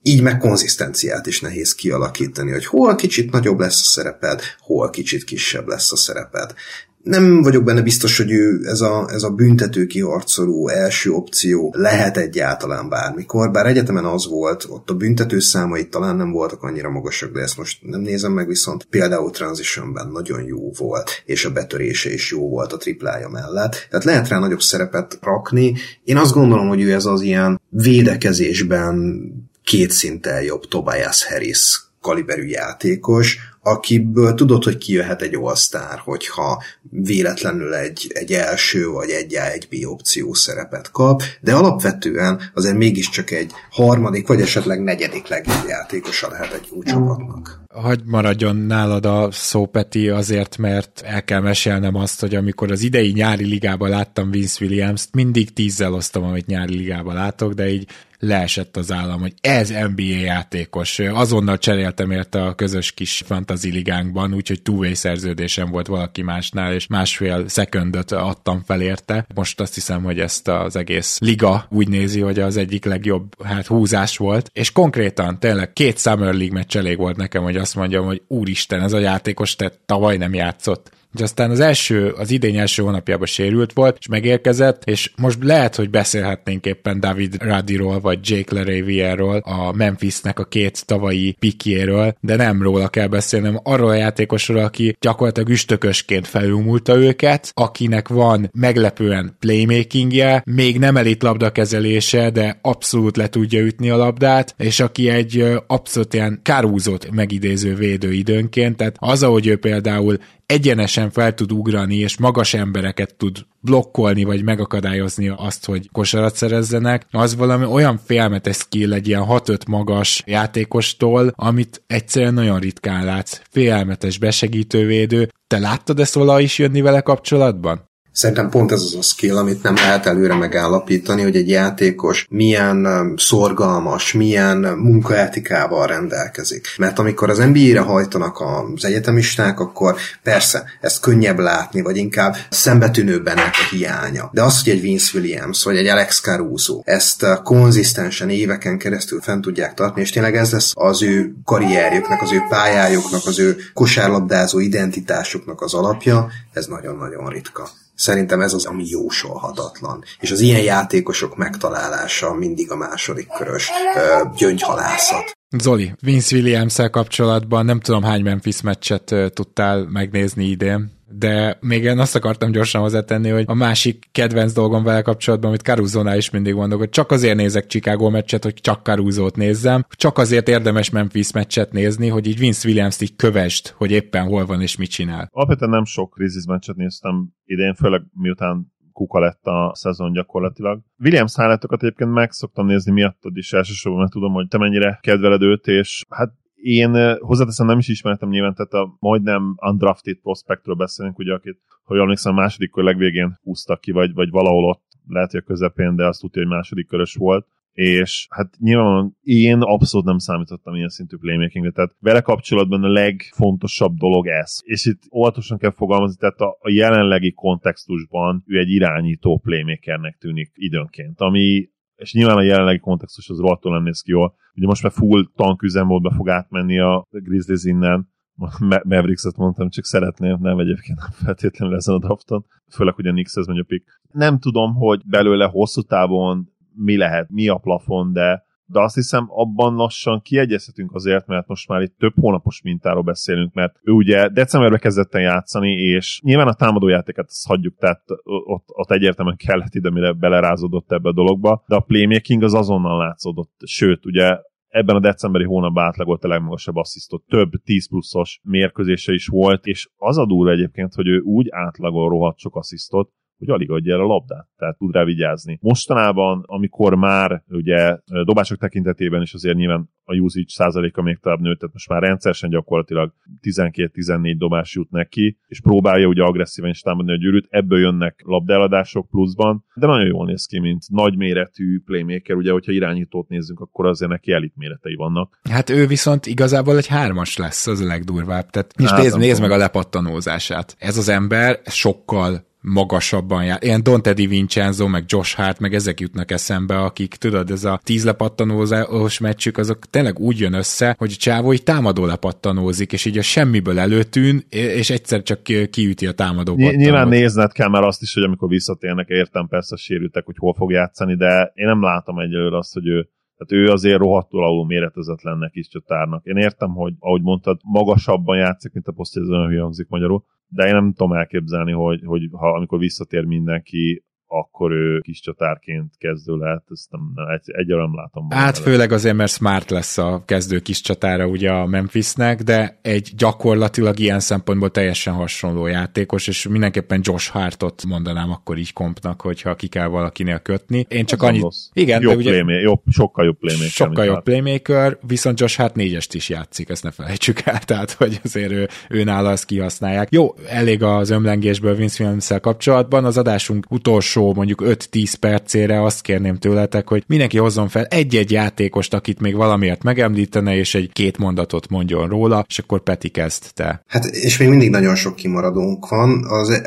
Így meg konzisztenciát is nehéz kialakítani, hogy hol kicsit nagyobb lesz a szereped, hol kicsit kisebb lesz a szereped nem vagyok benne biztos, hogy ő ez a, ez a büntető kiharcoló első opció lehet egyáltalán bármikor, bár egyetemen az volt, ott a büntető számai talán nem voltak annyira magasak, de ezt most nem nézem meg, viszont például Transitionben nagyon jó volt, és a betörése is jó volt a triplája mellett, tehát lehet rá nagyobb szerepet rakni. Én azt gondolom, hogy ő ez az ilyen védekezésben két szinten jobb Tobias Harris kaliberű játékos, akiből tudod, hogy kijöhet egy all hogyha véletlenül egy, egy első vagy egy A, egy B opció szerepet kap, de alapvetően azért mégiscsak egy harmadik, vagy esetleg negyedik legjobb játékosa lehet egy új csapatnak. Hagy maradjon nálad a szó, Peti, azért, mert el kell mesélnem azt, hogy amikor az idei nyári ligában láttam Vince Williams-t, mindig tízzel osztom, amit nyári ligában látok, de így leesett az állam, hogy ez NBA játékos. Azonnal cseréltem érte a közös kis fantasy ligánkban, úgyhogy two szerződésem volt valaki másnál, és másfél szekundot adtam fel érte. Most azt hiszem, hogy ezt az egész liga úgy nézi, hogy az egyik legjobb hát húzás volt, és konkrétan tényleg két Summer League meccs elég volt nekem, hogy azt mondjam, hogy úristen, ez a játékos te tavaly nem játszott és aztán az első, az idény első hónapjában sérült volt, és megérkezett, és most lehet, hogy beszélhetnénk éppen David Radiról, vagy Jake Leravierről, a Memphisnek a két tavalyi pikjéről, de nem róla kell beszélnem, arról a játékosról, aki gyakorlatilag üstökösként felülmúlta őket, akinek van meglepően playmakingje, még nem elit labdakezelése, de abszolút le tudja ütni a labdát, és aki egy abszolút ilyen kárúzott megidéző védő időnként, tehát az, ahogy ő például egyenesen fel tud ugrani, és magas embereket tud blokkolni, vagy megakadályozni azt, hogy kosarat szerezzenek, az valami olyan félmetes skill egy ilyen 6-5 magas játékostól, amit egyszerűen nagyon ritkán látsz. Félmetes besegítővédő. Te láttad ezt vala is jönni vele kapcsolatban? Szerintem pont ez az a skill, amit nem lehet előre megállapítani, hogy egy játékos milyen um, szorgalmas, milyen munkaetikával rendelkezik. Mert amikor az NBA-re hajtanak az egyetemisták, akkor persze ezt könnyebb látni, vagy inkább szembetűnőbb ennek a hiánya. De az, hogy egy Vince Williams, vagy egy Alex Caruso ezt uh, konzisztensen éveken keresztül fent tudják tartani, és tényleg ez lesz az ő karrierjüknek, az ő pályájuknak, az ő kosárlabdázó identitásuknak az alapja, ez nagyon-nagyon ritka. Szerintem ez az, ami jósolhatatlan. És az ilyen játékosok megtalálása mindig a második körös ö, gyöngyhalászat. Zoli, Vince williams kapcsolatban nem tudom hány Memphis meccset tudtál megnézni idén de még én azt akartam gyorsan hozzátenni, hogy a másik kedvenc dolgom vele kapcsolatban, amit caruso is mindig mondok, hogy csak azért nézek Chicago meccset, hogy csak caruso nézzem, csak azért érdemes Memphis meccset nézni, hogy így Vince Williams-t így kövest, hogy éppen hol van és mit csinál. Alapvetően nem sok Grizzlies meccset néztem idén, főleg miután kuka lett a szezon gyakorlatilag. Williams highlightokat egyébként meg szoktam nézni miattad is elsősorban, mert tudom, hogy te mennyire kedveled őt, és hát én hozzáteszem nem is ismertem nyilván, tehát a majdnem undrafted prospectről beszélünk, ugye, akit, hogy emlékszem, a második kör legvégén húztak ki, vagy, vagy valahol ott lehet, hogy a közepén, de azt tudja, hogy második körös volt és hát nyilvánvalóan én abszolút nem számítottam ilyen szintű playmakingre, tehát vele kapcsolatban a legfontosabb dolog ez. És itt óvatosan kell fogalmazni, tehát a, a jelenlegi kontextusban ő egy irányító playmakernek tűnik időnként, ami és nyilván a jelenlegi kontextus az rohadtul nem néz ki jól. Ugye most már full tanküzemmódba fog átmenni a Grizzlies innen, Mavericks-et mondtam, csak szeretném, nem egyébként nem feltétlenül ezen a drafton, főleg, hogy a Knicks ez megy a pick. Nem tudom, hogy belőle hosszú távon mi lehet, mi a plafon, de de azt hiszem abban lassan kiegyezhetünk azért, mert most már itt több hónapos mintáról beszélünk, mert ő ugye decemberben kezdett el játszani, és nyilván a támadójátéket azt hagyjuk, tehát ott, ott egyértelműen kellett ide, mire belerázódott ebbe a dologba, de a playmaking az azonnal látszódott, sőt, ugye ebben a decemberi hónapban átlagolt a legmagasabb asszisztot, több 10 pluszos mérkőzése is volt, és az a durva egyébként, hogy ő úgy átlagol rohadt sok asszisztot, hogy alig adja el a labdát, tehát tud rá vigyázni. Mostanában, amikor már ugye dobások tekintetében is azért nyilván a usage százaléka még tovább nőtt, tehát most már rendszeresen gyakorlatilag 12-14 dobás jut neki, és próbálja ugye agresszíven is támadni a gyűrűt, ebből jönnek labdeladások pluszban, de nagyon jól néz ki, mint nagyméretű playmaker, ugye, hogyha irányítót nézzünk, akkor azért neki elit méretei vannak. Hát ő viszont igazából egy hármas lesz, az a legdurvább. Tehát és hát, nézd, nézd meg a lepattanózását. Ez az ember sokkal magasabban jár. Ilyen Dante Di Vincenzo, meg Josh Hart, meg ezek jutnak eszembe, akik, tudod, ez a tíz lepattanózós meccsük, azok tényleg úgy jön össze, hogy a csávó így támadó lepattanózik, és így a semmiből előtűn, és egyszer csak kiüti a támadó pattanót. Nyilván nézned kell már azt is, hogy amikor visszatérnek, értem persze sérültek, hogy hol fog játszani, de én nem látom egyelőre azt, hogy ő tehát ő azért rohadtul alul méretezetlen kis csatárnak. Én értem, hogy ahogy mondtad, magasabban játszik, mint a poszt, ez olyan hangzik magyarul, de én nem tudom elképzelni, hogy, hogy ha amikor visszatér mindenki, akkor ő kis csatárként kezdő lehet, ezt nem, nem egy, egyre nem látom. Hát főleg azért, mert smart lesz a kezdő kis csatára ugye a Memphisnek, de egy gyakorlatilag ilyen szempontból teljesen hasonló játékos, és mindenképpen Josh Hartot mondanám akkor így kompnak, hogyha ki kell valakinél kötni. Én csak annyit... Igen, jobb de ugye... Playmaker, jobb, sokkal jobb playmaker. Sokkal jobb playmaker, viszont Josh Hart négyest is játszik, ezt ne felejtsük el, tehát hogy azért ő, ő nála ezt kihasználják. Jó, elég az ömlengésből Vince williams kapcsolatban, az adásunk utolsó utolsó mondjuk 5-10 percére azt kérném tőletek, hogy mindenki hozzon fel egy-egy játékost, akit még valamiért megemlítene, és egy két mondatot mondjon róla, és akkor Peti kezd te. Hát, és még mindig nagyon sok kimaradónk van. Az, eh,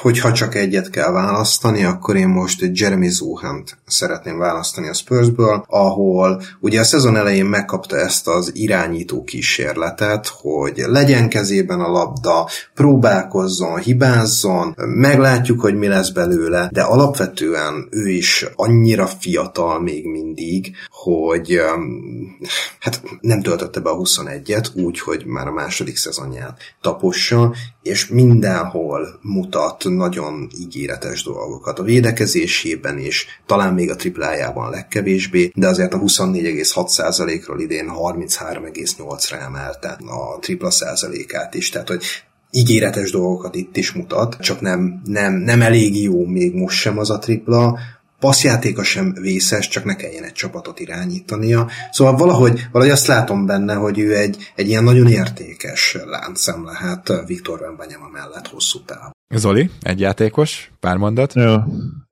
hogyha csak egyet kell választani, akkor én most Jeremy Zuhant szeretném választani a Spursből, ahol ugye a szezon elején megkapta ezt az irányító kísérletet, hogy legyen kezében a labda, próbálkozzon, hibázzon, meglátjuk, hogy mi lesz belőle, de alapvetően ő is annyira fiatal még mindig, hogy um, hát nem töltötte be a 21-et, úgy, hogy már a második szezonját tapossa, és mindenhol mutat nagyon ígéretes dolgokat. A védekezésében is, talán még a triplájában legkevésbé, de azért a 24,6%-ról idén 33,8-ra emelte a tripla százalékát is, tehát hogy ígéretes dolgokat itt is mutat, csak nem, nem, nem elég jó még most sem az a tripla, passzjátéka sem vészes, csak ne kelljen egy csapatot irányítania. Szóval valahogy, valahogy azt látom benne, hogy ő egy, egy ilyen nagyon értékes láncszem lehet Viktor Wembanyama mellett hosszú távon. Zoli, egy játékos, pár mondat? Jó,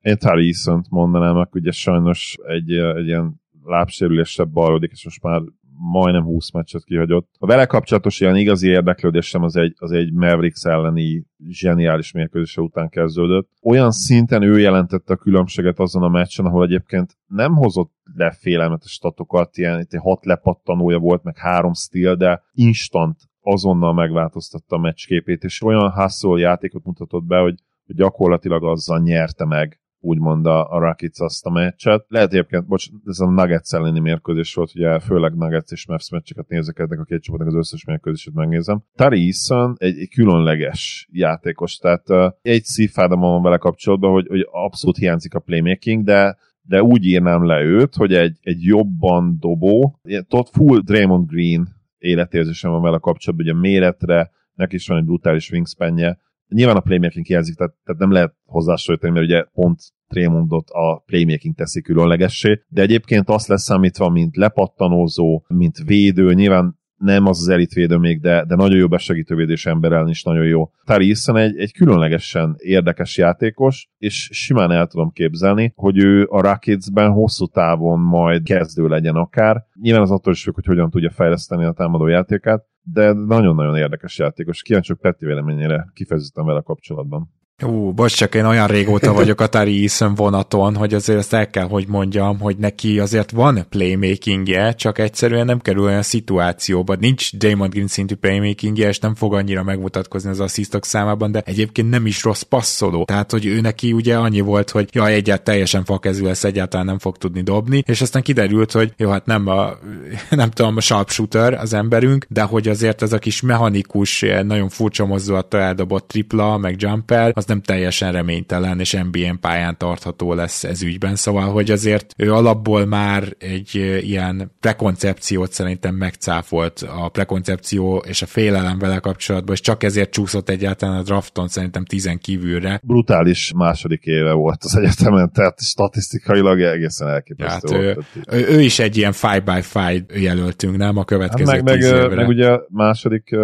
én Tari Eason-t mondanám, akkor ugye sajnos egy, egy ilyen lábsérülésebb balrodik, és most már majdnem 20 meccset kihagyott. A vele kapcsolatos ilyen igazi érdeklődésem az egy, az egy Mavericks elleni zseniális mérkőzése után kezdődött. Olyan szinten ő jelentette a különbséget azon a meccsen, ahol egyébként nem hozott le félelmetes statokat, ilyen itt egy hat lepattanója volt, meg három stíl, de instant azonnal megváltoztatta a meccsképét, és olyan hustle játékot mutatott be, hogy gyakorlatilag azzal nyerte meg úgymond a, a Rockets azt a meccset. Lehet egyébként, bocs, ez a Nuggets elleni mérkőzés volt, ugye főleg Nuggets és Mavs meccseket nézek, ennek a két csapatnak az összes mérkőzését megnézem. Tari Eason egy, egy különleges játékos, tehát uh, egy szívfádom van vele kapcsolatban, hogy, hogy abszolút hiányzik a playmaking, de de úgy írnám le őt, hogy egy, egy jobban dobó, ott full Draymond Green életérzésem van vele kapcsolatban, ugye méretre, neki is van egy brutális wingspanje, Nyilván a playmaking hiányzik, tehát, tehát nem lehet hozzásoroítani, mert ugye pont Trémondot a playmaking teszi különlegessé, de egyébként azt lesz számítva, mint lepattanózó, mint védő, nyilván nem az az elitvédő még, de, de nagyon jó besegítővédés ember ellen is nagyon jó. Tari hiszen egy, egy különlegesen érdekes játékos, és simán el tudom képzelni, hogy ő a Rockets-ben hosszú távon majd kezdő legyen akár. Nyilván az attól is függ, hogy hogyan tudja fejleszteni a támadó játékát, de nagyon-nagyon érdekes játékos. Kíváncsiak Peti véleményére kifejezetten vele kapcsolatban. Ú, bocs, csak én olyan régóta vagyok a Tari Eason vonaton, hogy azért ezt el kell, hogy mondjam, hogy neki azért van playmakingje, csak egyszerűen nem kerül olyan szituációba. Nincs Damon Green szintű playmakingje, és nem fog annyira megmutatkozni az asszisztok számában, de egyébként nem is rossz passzoló. Tehát, hogy ő neki ugye annyi volt, hogy jaj, egyáltalán teljesen fakezű lesz, egyáltalán nem fog tudni dobni, és aztán kiderült, hogy jó, hát nem a, nem tudom, a sharpshooter az emberünk, de hogy azért ez a kis mechanikus, nagyon furcsa mozdulattal eldobott tripla, meg jumper, az nem teljesen reménytelen, és NBA pályán tartható lesz ez ügyben, szóval, hogy azért ő alapból már egy ilyen prekoncepciót szerintem megcáfolt a prekoncepció és a félelem vele kapcsolatban, és csak ezért csúszott egyáltalán a drafton szerintem tizen kívülre. Brutális második éve volt az egyetemen, tehát statisztikailag egészen elképesztő hát volt. Ő, ő, ő, is egy ilyen 5 by 5 jelöltünk, nem a következő hát meg, meg, évre. meg ugye második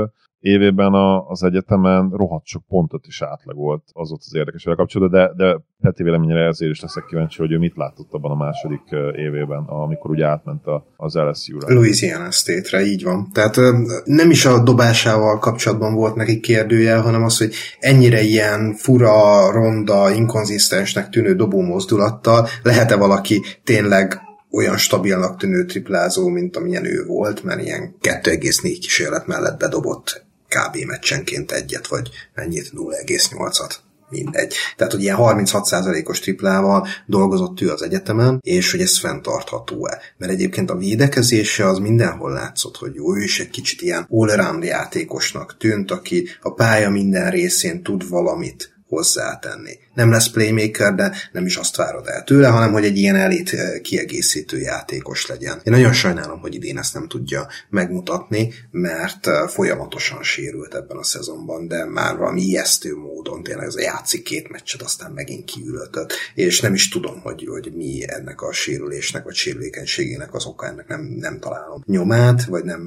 évében a, az egyetemen rohadt sok pontot is átlagolt, az ott az érdekes kapcsolatban, de, de Peti véleményére ezért is leszek kíváncsi, hogy ő mit látott abban a második évében, amikor ugye átment a, az LSU-ra. Louisiana State-re, így van. Tehát nem is a dobásával kapcsolatban volt neki kérdője, hanem az, hogy ennyire ilyen fura, ronda, inkonzisztensnek tűnő dobó mozdulattal lehet-e valaki tényleg olyan stabilnak tűnő triplázó, mint amilyen ő volt, mert ilyen 2,4 kísérlet mellett bedobott kb. meccsenként egyet, vagy mennyit, 0,8-at mindegy. Tehát, hogy ilyen 36%-os triplával dolgozott ő az egyetemen, és hogy ez fenntartható-e. Mert egyébként a védekezése az mindenhol látszott, hogy jó, ő is egy kicsit ilyen all játékosnak tűnt, aki a pálya minden részén tud valamit hozzátenni. Nem lesz playmaker, de nem is azt várod el tőle, hanem hogy egy ilyen elit eh, kiegészítő játékos legyen. Én nagyon sajnálom, hogy idén ezt nem tudja megmutatni, mert eh, folyamatosan sérült ebben a szezonban, de már valami ijesztő módon tényleg ez játszik két meccset, aztán megint kiülötött, és nem is tudom, hogy, hogy mi ennek a sérülésnek, vagy sérülékenységének az oka, ennek nem, nem találom nyomát, vagy nem,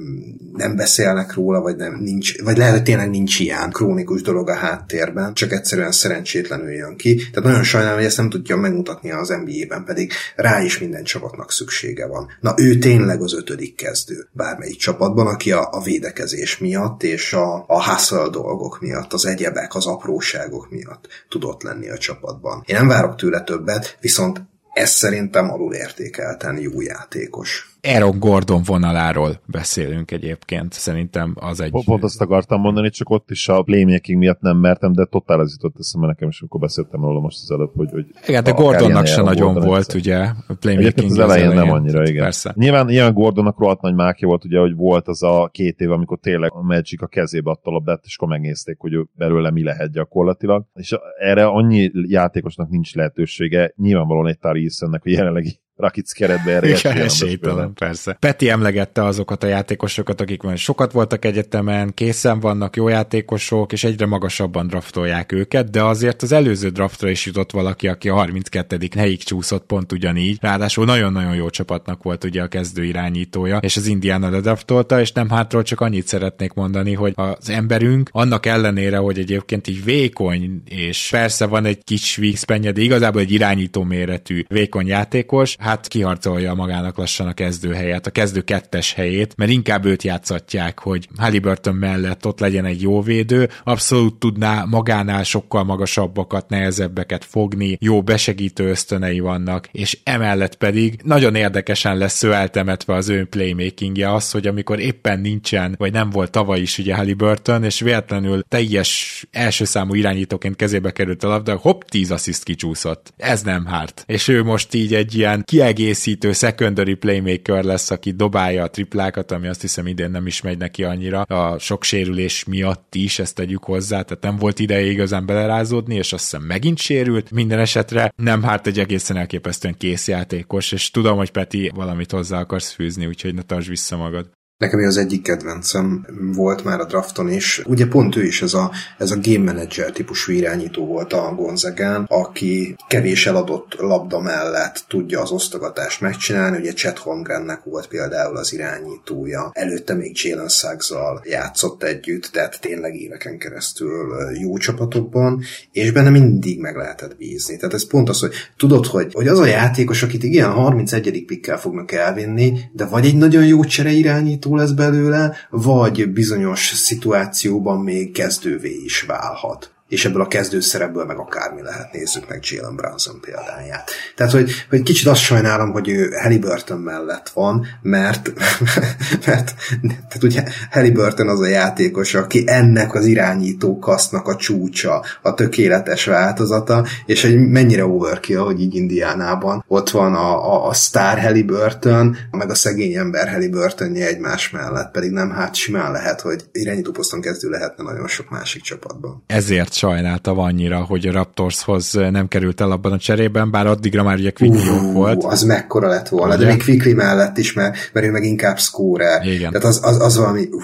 nem beszélnek róla, vagy nem nincs, vagy lehet, hogy tényleg nincs ilyen krónikus dolog a háttérben, csak egyszerűen szerencsétlenül jön ki. Tehát nagyon sajnálom, hogy ezt nem tudja megmutatni az NBA-ben, pedig rá is minden csapatnak szüksége van. Na ő tényleg az ötödik kezdő bármelyik csapatban, aki a, a védekezés miatt és a, a hustle dolgok miatt, az egyebek, az apróságok miatt tudott lenni a csapatban. Én nem várok tőle többet, viszont ez szerintem alul értékelten jó játékos. Aaron Gordon vonaláról beszélünk egyébként, szerintem az egy... Pont azt akartam mondani, csak ott is a playmaking miatt nem mertem, de totál az jutott eszembe nekem, és akkor beszéltem róla most az előbb, hogy... hogy igen, de Gordonnak se nagyon Gordon volt, egyszer. ugye, a playmaking az, az elején, elején nem annyira, igen. Persze. Nyilván ilyen Gordonnak rohadt nagy mákja volt, ugye, hogy volt az a két év, amikor tényleg a Magic a kezébe adta a labdát, és akkor megnézték, hogy belőle mi lehet gyakorlatilag. És erre annyi játékosnak nincs lehetősége, nyilvánvalóan egy Tari hogy jelenlegi Rakic keretbe erre. Esélytelen, persze. Peti emlegette azokat a játékosokat, akik már sokat voltak egyetemen, készen vannak, jó játékosok, és egyre magasabban draftolják őket, de azért az előző draftra is jutott valaki, aki a 32. helyig csúszott pont ugyanígy. Ráadásul nagyon-nagyon jó csapatnak volt ugye a kezdő irányítója, és az Indiana ledraftolta, és nem hátról csak annyit szeretnék mondani, hogy az emberünk annak ellenére, hogy egyébként így vékony, és persze van egy kis wingspan de igazából egy irányító méretű vékony játékos, hát kiharcolja magának lassan a kezdő helyet, a kezdő kettes helyét, mert inkább őt játszatják, hogy Halliburton mellett ott legyen egy jó védő, abszolút tudná magánál sokkal magasabbakat, nehezebbeket fogni, jó besegítő ösztönei vannak, és emellett pedig nagyon érdekesen lesz ő eltemetve az ő playmakingje az, hogy amikor éppen nincsen, vagy nem volt tavaly is ugye Halliburton, és véletlenül teljes első számú irányítóként kezébe került a labda, hopp, 10 assziszt kicsúszott. Ez nem hárt. És ő most így egy ilyen kiegészítő secondary playmaker lesz, aki dobálja a triplákat, ami azt hiszem idén nem is megy neki annyira, a sok sérülés miatt is, ezt tegyük hozzá, tehát nem volt ideje igazán belerázódni, és azt hiszem megint sérült. Minden esetre nem hárt egy egészen elképesztően kész játékos, és tudom, hogy Peti valamit hozzá akarsz fűzni, úgyhogy ne tartsd vissza magad. Nekem az egyik kedvencem volt már a drafton is. Ugye pont ő is ez a, ez a game manager típusú irányító volt a Gonzagán, aki kevés eladott labda mellett tudja az osztogatást megcsinálni. Ugye Chet Holmgrennek volt például az irányítója. Előtte még Jalen suggs játszott együtt, tehát tényleg éveken keresztül jó csapatokban, és benne mindig meg lehetett bízni. Tehát ez pont az, hogy tudod, hogy, hogy az a játékos, akit igen 31. pikkel fognak elvinni, de vagy egy nagyon jó csere irányító, irányító lesz belőle, vagy bizonyos szituációban még kezdővé is válhat és ebből a kezdőszerepből meg akármi lehet, nézzük meg Jalen Brunson példáját. Tehát, hogy, hogy kicsit azt sajnálom, hogy ő Halliburton mellett van, mert, mert tehát ugye Halliburton az a játékos, aki ennek az irányító kasznak a csúcsa, a tökéletes változata, és hogy mennyire overkill, hogy így Indiánában ott van a, a, a sztár Halliburton, meg a szegény ember Halliburtonja egymás mellett, pedig nem hát simán lehet, hogy irányító poszton kezdő lehetne nagyon sok másik csapatban. Ezért sajnáltam annyira, hogy a Raptorshoz nem került el abban a cserében, bár addigra már ugye Quickly volt. Az mekkora lett volna, ugye? de még Quickly mellett is, mert, mert ő meg inkább score Igen. Tehát az, az, az valami uh,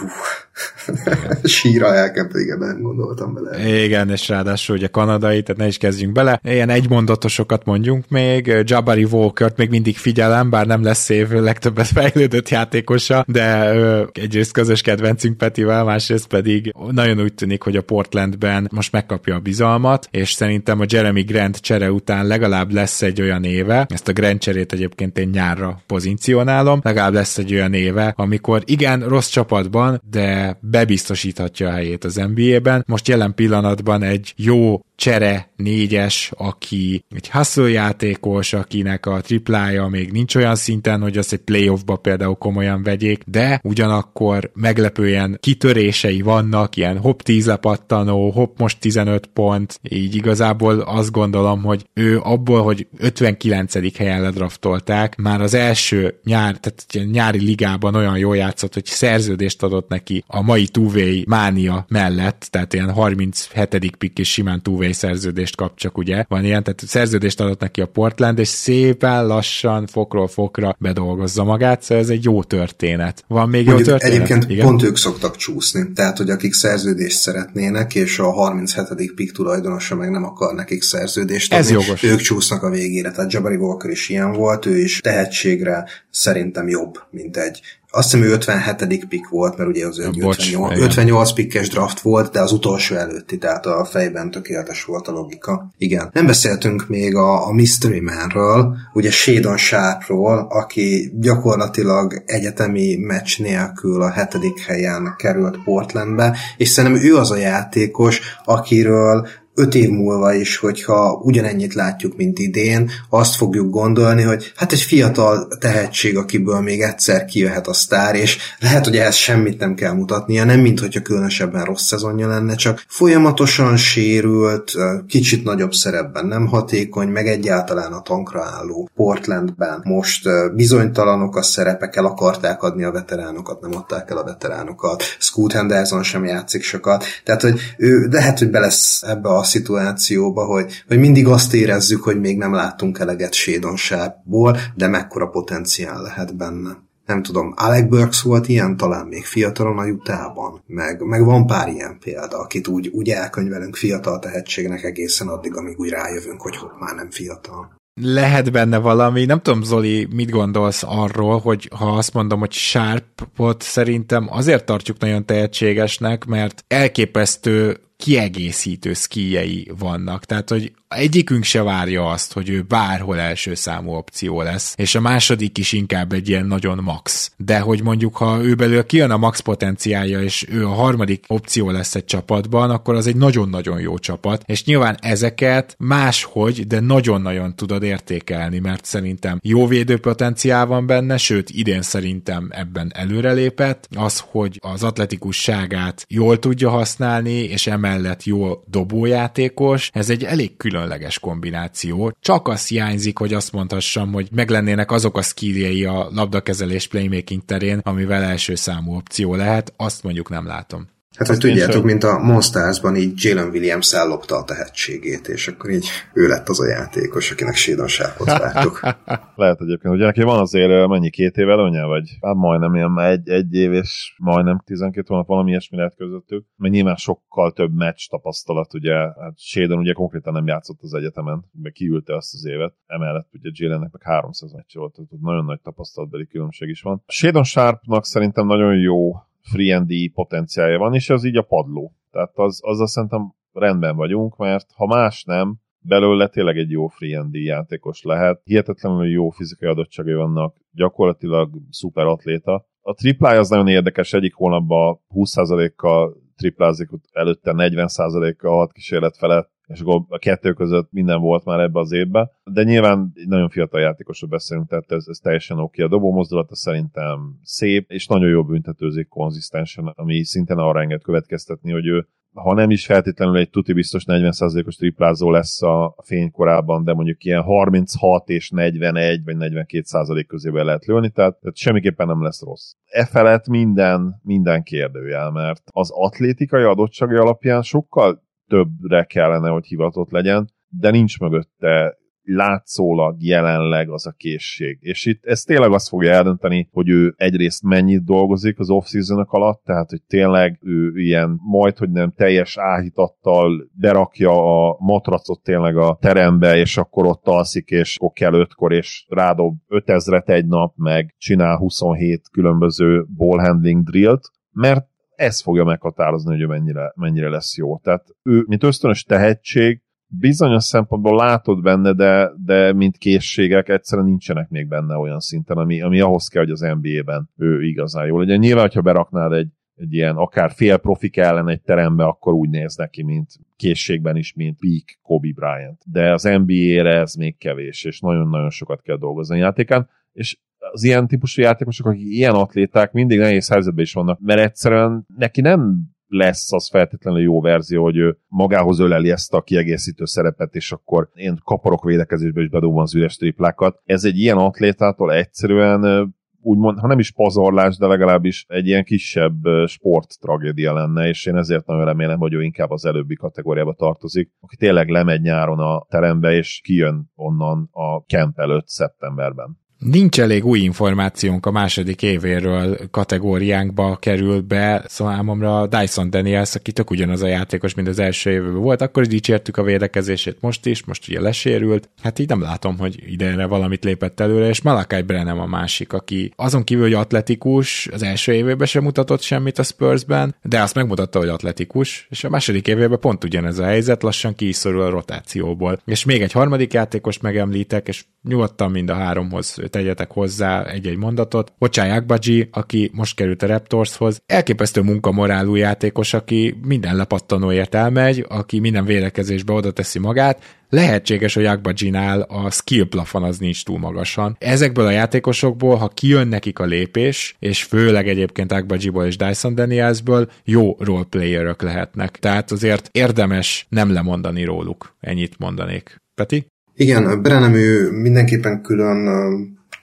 síra elkezdte, igen, nem gondoltam bele. Igen, és ráadásul ugye kanadai, tehát ne is kezdjünk bele. Ilyen egymondatosokat mondjunk még, Jabari Walkert még mindig figyelem, bár nem lesz év legtöbbet fejlődött játékosa, de egyrészt közös kedvencünk Petivel, másrészt pedig nagyon úgy tűnik, hogy a Portlandben most megkapja a bizalmat, és szerintem a Jeremy Grant csere után legalább lesz egy olyan éve, ezt a Grant cserét egyébként én nyárra pozícionálom, legalább lesz egy olyan éve, amikor igen, rossz csapatban, de bebiztosíthatja a helyét az NBA-ben. Most jelen pillanatban egy jó csere négyes, aki egy hustle játékos, akinek a triplája még nincs olyan szinten, hogy azt egy playoffba például komolyan vegyék, de ugyanakkor meglepően kitörései vannak, ilyen hop 10 lepattanó, hop most 15 pont, így igazából azt gondolom, hogy ő abból, hogy 59. helyen ledraftolták, már az első nyár, tehát nyári ligában olyan jól játszott, hogy szerződést adott neki a mai Tuvé mánia mellett, tehát ilyen 37. pikk és simán Tuvé szerződést kap, csak ugye van ilyen, tehát szerződést adott neki a Portland, és szépen lassan fokról fokra bedolgozza magát, szóval ez egy jó történet. Van még Mondjuk jó történet? Egyébként Igen? pont ők szoktak csúszni, tehát hogy akik szerződést szeretnének, és a 37. pik tulajdonosa meg nem akar nekik szerződést adni, ez jogos. ők csúsznak a végére. Tehát Jabari Walker is ilyen volt, ő is tehetségre szerintem jobb, mint egy azt hiszem ő 57. pick volt, mert ugye az Bocs, 58, 58 pickes draft volt, de az utolsó előtti, tehát a fejben tökéletes volt a logika. Igen. Nem beszéltünk még a, a Mystery Man-ről, ugye Shadon Sharpról, aki gyakorlatilag egyetemi meccs nélkül a hetedik helyen került Portlandbe, és szerintem ő az a játékos, akiről öt év múlva is, hogyha ugyanennyit látjuk, mint idén, azt fogjuk gondolni, hogy hát egy fiatal tehetség, akiből még egyszer kijöhet a sztár, és lehet, hogy ehhez semmit nem kell mutatnia, nem mint hogyha különösebben rossz szezonja lenne, csak folyamatosan sérült, kicsit nagyobb szerepben nem hatékony, meg egyáltalán a tankra álló Portlandben. Most bizonytalanok a szerepek, el akarták adni a veteránokat, nem adták el a veteránokat. Scoot Henderson sem játszik sokat. Tehát, hogy ő lehet, hogy be lesz ebbe a szituációba, hogy, hogy mindig azt érezzük, hogy még nem láttunk eleget sédonságból, de mekkora potenciál lehet benne. Nem tudom, Alec Burks volt ilyen, talán még fiatalon a jutában, meg, meg van pár ilyen példa, akit úgy, úgy elkönyvelünk fiatal tehetségnek egészen addig, amíg úgy rájövünk, hogy hopp, már nem fiatal lehet benne valami. Nem tudom, Zoli, mit gondolsz arról, hogy ha azt mondom, hogy Sharpot szerintem azért tartjuk nagyon tehetségesnek, mert elképesztő kiegészítő skijei vannak. Tehát, hogy egyikünk se várja azt, hogy ő bárhol első számú opció lesz, és a második is inkább egy ilyen nagyon max. De hogy mondjuk, ha ő belőle kijön a max potenciálja, és ő a harmadik opció lesz egy csapatban, akkor az egy nagyon-nagyon jó csapat, és nyilván ezeket máshogy, de nagyon-nagyon tudod értékelni, mert szerintem jó védő potenciál van benne, sőt, idén szerintem ebben előrelépett, az, hogy az atletikusságát jól tudja használni, és emellett jó dobójátékos, ez egy elég külön különleges kombináció. Csak az hiányzik, hogy azt mondhassam, hogy meglennének azok a skilljei a labdakezelés playmaking terén, amivel első számú opció lehet, azt mondjuk nem látom. Hát, hogy tudjátok, mint a Monstersban így Jalen Williams ellopta a tehetségét, és akkor így ő lett az a játékos, akinek sédonságot vártuk. Lehet egyébként, ugye neki van azért mennyi két év előnye, vagy hát majdnem ilyen egy, egy év és majdnem 12 hónap valami ilyesmi lehet közöttük, mert nyilván sokkal több meccs tapasztalat, ugye, hát Shadon ugye konkrétan nem játszott az egyetemen, meg kiülte azt az évet, emellett ugye Jalennek meg 300 meccs volt, tehát nagyon nagy tapasztalatbeli különbség is van. Shadon Sharpnak szerintem nagyon jó free potenciálja van, és az így a padló. Tehát az, azzal szerintem rendben vagyunk, mert ha más nem, belőle tényleg egy jó free játékos lehet. Hihetetlenül jó fizikai adottságai vannak, gyakorlatilag szuper atléta. A triplája az nagyon érdekes, egyik hónapban 20%-kal triplázik, előtte 40%-kal hat kísérlet felett és akkor a kettő között minden volt már ebbe az évbe, de nyilván nagyon fiatal játékosról beszélünk, tehát ez, ez teljesen oké. A dobó mozdulata szerintem szép, és nagyon jó büntetőzik konzisztensen, ami szintén arra enged következtetni, hogy ő ha nem is feltétlenül egy tuti biztos 40%-os triplázó lesz a fénykorában, de mondjuk ilyen 36 és 41 vagy 42% közében lehet lőni, tehát, tehát semmiképpen nem lesz rossz. E felett minden, minden kérdőjel, mert az atlétikai adottságai alapján sokkal többre kellene, hogy hivatott legyen, de nincs mögötte látszólag jelenleg az a készség. És itt ez tényleg azt fogja eldönteni, hogy ő egyrészt mennyit dolgozik az off alatt, tehát hogy tényleg ő ilyen majd, hogy nem teljes áhítattal berakja a matracot tényleg a terembe, és akkor ott alszik, és akkor kell ötkor, és rádob 5000-et egy nap, meg csinál 27 különböző ball handling drillt, mert ez fogja meghatározni, hogy ő mennyire, mennyire lesz jó. Tehát ő, mint ösztönös tehetség, bizonyos szempontból látod benne, de, de mint készségek egyszerűen nincsenek még benne olyan szinten, ami, ami ahhoz kell, hogy az NBA-ben ő igazán jó legyen. Nyilván, ha beraknád egy, egy ilyen akár fél profik ellen egy terembe, akkor úgy néz neki, mint készségben is, mint peak Kobe Bryant. De az NBA-re ez még kevés, és nagyon-nagyon sokat kell dolgozni a játékán, és az ilyen típusú játékosok, akik ilyen atléták, mindig nehéz helyzetben is vannak, mert egyszerűen neki nem lesz az feltétlenül jó verzió, hogy ő magához öleli ezt a kiegészítő szerepet, és akkor én kaparok védekezésbe is bedobom az üres triplákat. Ez egy ilyen atlétától egyszerűen úgymond, ha nem is pazarlás, de legalábbis egy ilyen kisebb sport tragédia lenne, és én ezért nagyon remélem, hogy ő inkább az előbbi kategóriába tartozik, aki tényleg lemegy nyáron a terembe, és kijön onnan a kemp előtt szeptemberben. Nincs elég új információnk a második évéről kategóriánkba kerül be, szóval számomra Dyson Daniels, aki tök ugyanaz a játékos, mint az első évben volt, akkor is dicsértük a védekezését most is, most ugye lesérült, hát így nem látom, hogy idejére valamit lépett előre, és Malakai Brennem a másik, aki azon kívül, hogy atletikus, az első évében sem mutatott semmit a Spursben, de azt megmutatta, hogy atletikus, és a második évében pont ugyanez a helyzet, lassan ki a rotációból. És még egy harmadik játékost megemlítek, és nyugodtan mind a háromhoz tegyetek hozzá egy-egy mondatot. Ocsai Akbaji, aki most került a Raptorshoz, elképesztő munkamorálú játékos, aki minden lepattanóért elmegy, aki minden védekezésbe oda teszi magát, lehetséges, hogy Akbajinál a skill plafon az nincs túl magasan. Ezekből a játékosokból, ha kijön nekik a lépés, és főleg egyébként Akbajiból és Dyson Danielsből jó roleplayerök lehetnek. Tehát azért érdemes nem lemondani róluk. Ennyit mondanék. Peti? Igen, Brenem ő mindenképpen külön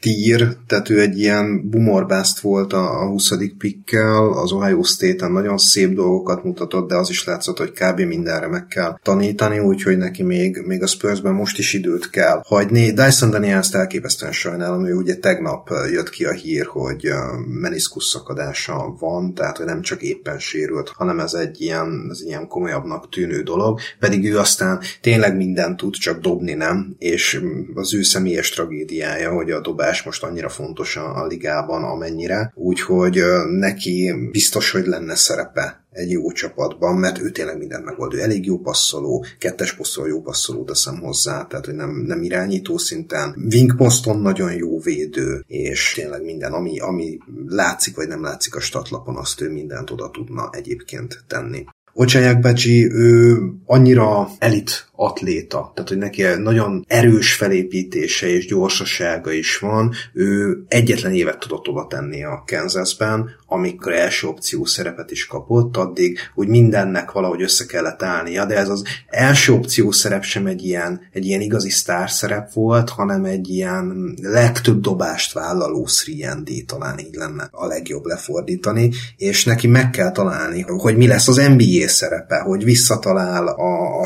tír, tehát ő egy ilyen bumorbászt volt a, a 20. pikkel, az Ohio State-en nagyon szép dolgokat mutatott, de az is látszott, hogy kb. mindenre meg kell tanítani, úgyhogy neki még, még a Spursben most is időt kell hagyni. Dyson Daniels-t elképesztően sajnálom, ő ugye tegnap jött ki a hír, hogy meniszkusz szakadása van, tehát hogy nem csak éppen sérült, hanem ez egy ilyen, ez ilyen komolyabbnak tűnő dolog, pedig ő aztán tényleg mindent tud, csak dobni nem, és az ő személyes tragédiája, hogy a dobás dobás most annyira fontos a, a ligában, amennyire, úgyhogy neki biztos, hogy lenne szerepe egy jó csapatban, mert ő tényleg mindent megold. Ő elég jó passzoló, kettes posztól jó passzoló teszem hozzá, tehát hogy nem, nem irányító szinten. Wing poszton nagyon jó védő, és tényleg minden, ami, ami látszik vagy nem látszik a statlapon, azt ő mindent oda tudna egyébként tenni. Ocsaják Bacsi, ő annyira elit atléta, tehát hogy neki nagyon erős felépítése és gyorsasága is van, ő egyetlen évet tudott oda tenni a Kansasben, amikor első opció szerepet is kapott, addig úgy mindennek valahogy össze kellett állnia, de ez az első opció szerep sem egy ilyen, egy ilyen igazi sztár szerep volt, hanem egy ilyen legtöbb dobást vállaló 3 talán így lenne a legjobb lefordítani, és neki meg kell találni, hogy mi lesz az NBA szerepe, hogy visszatalál a, a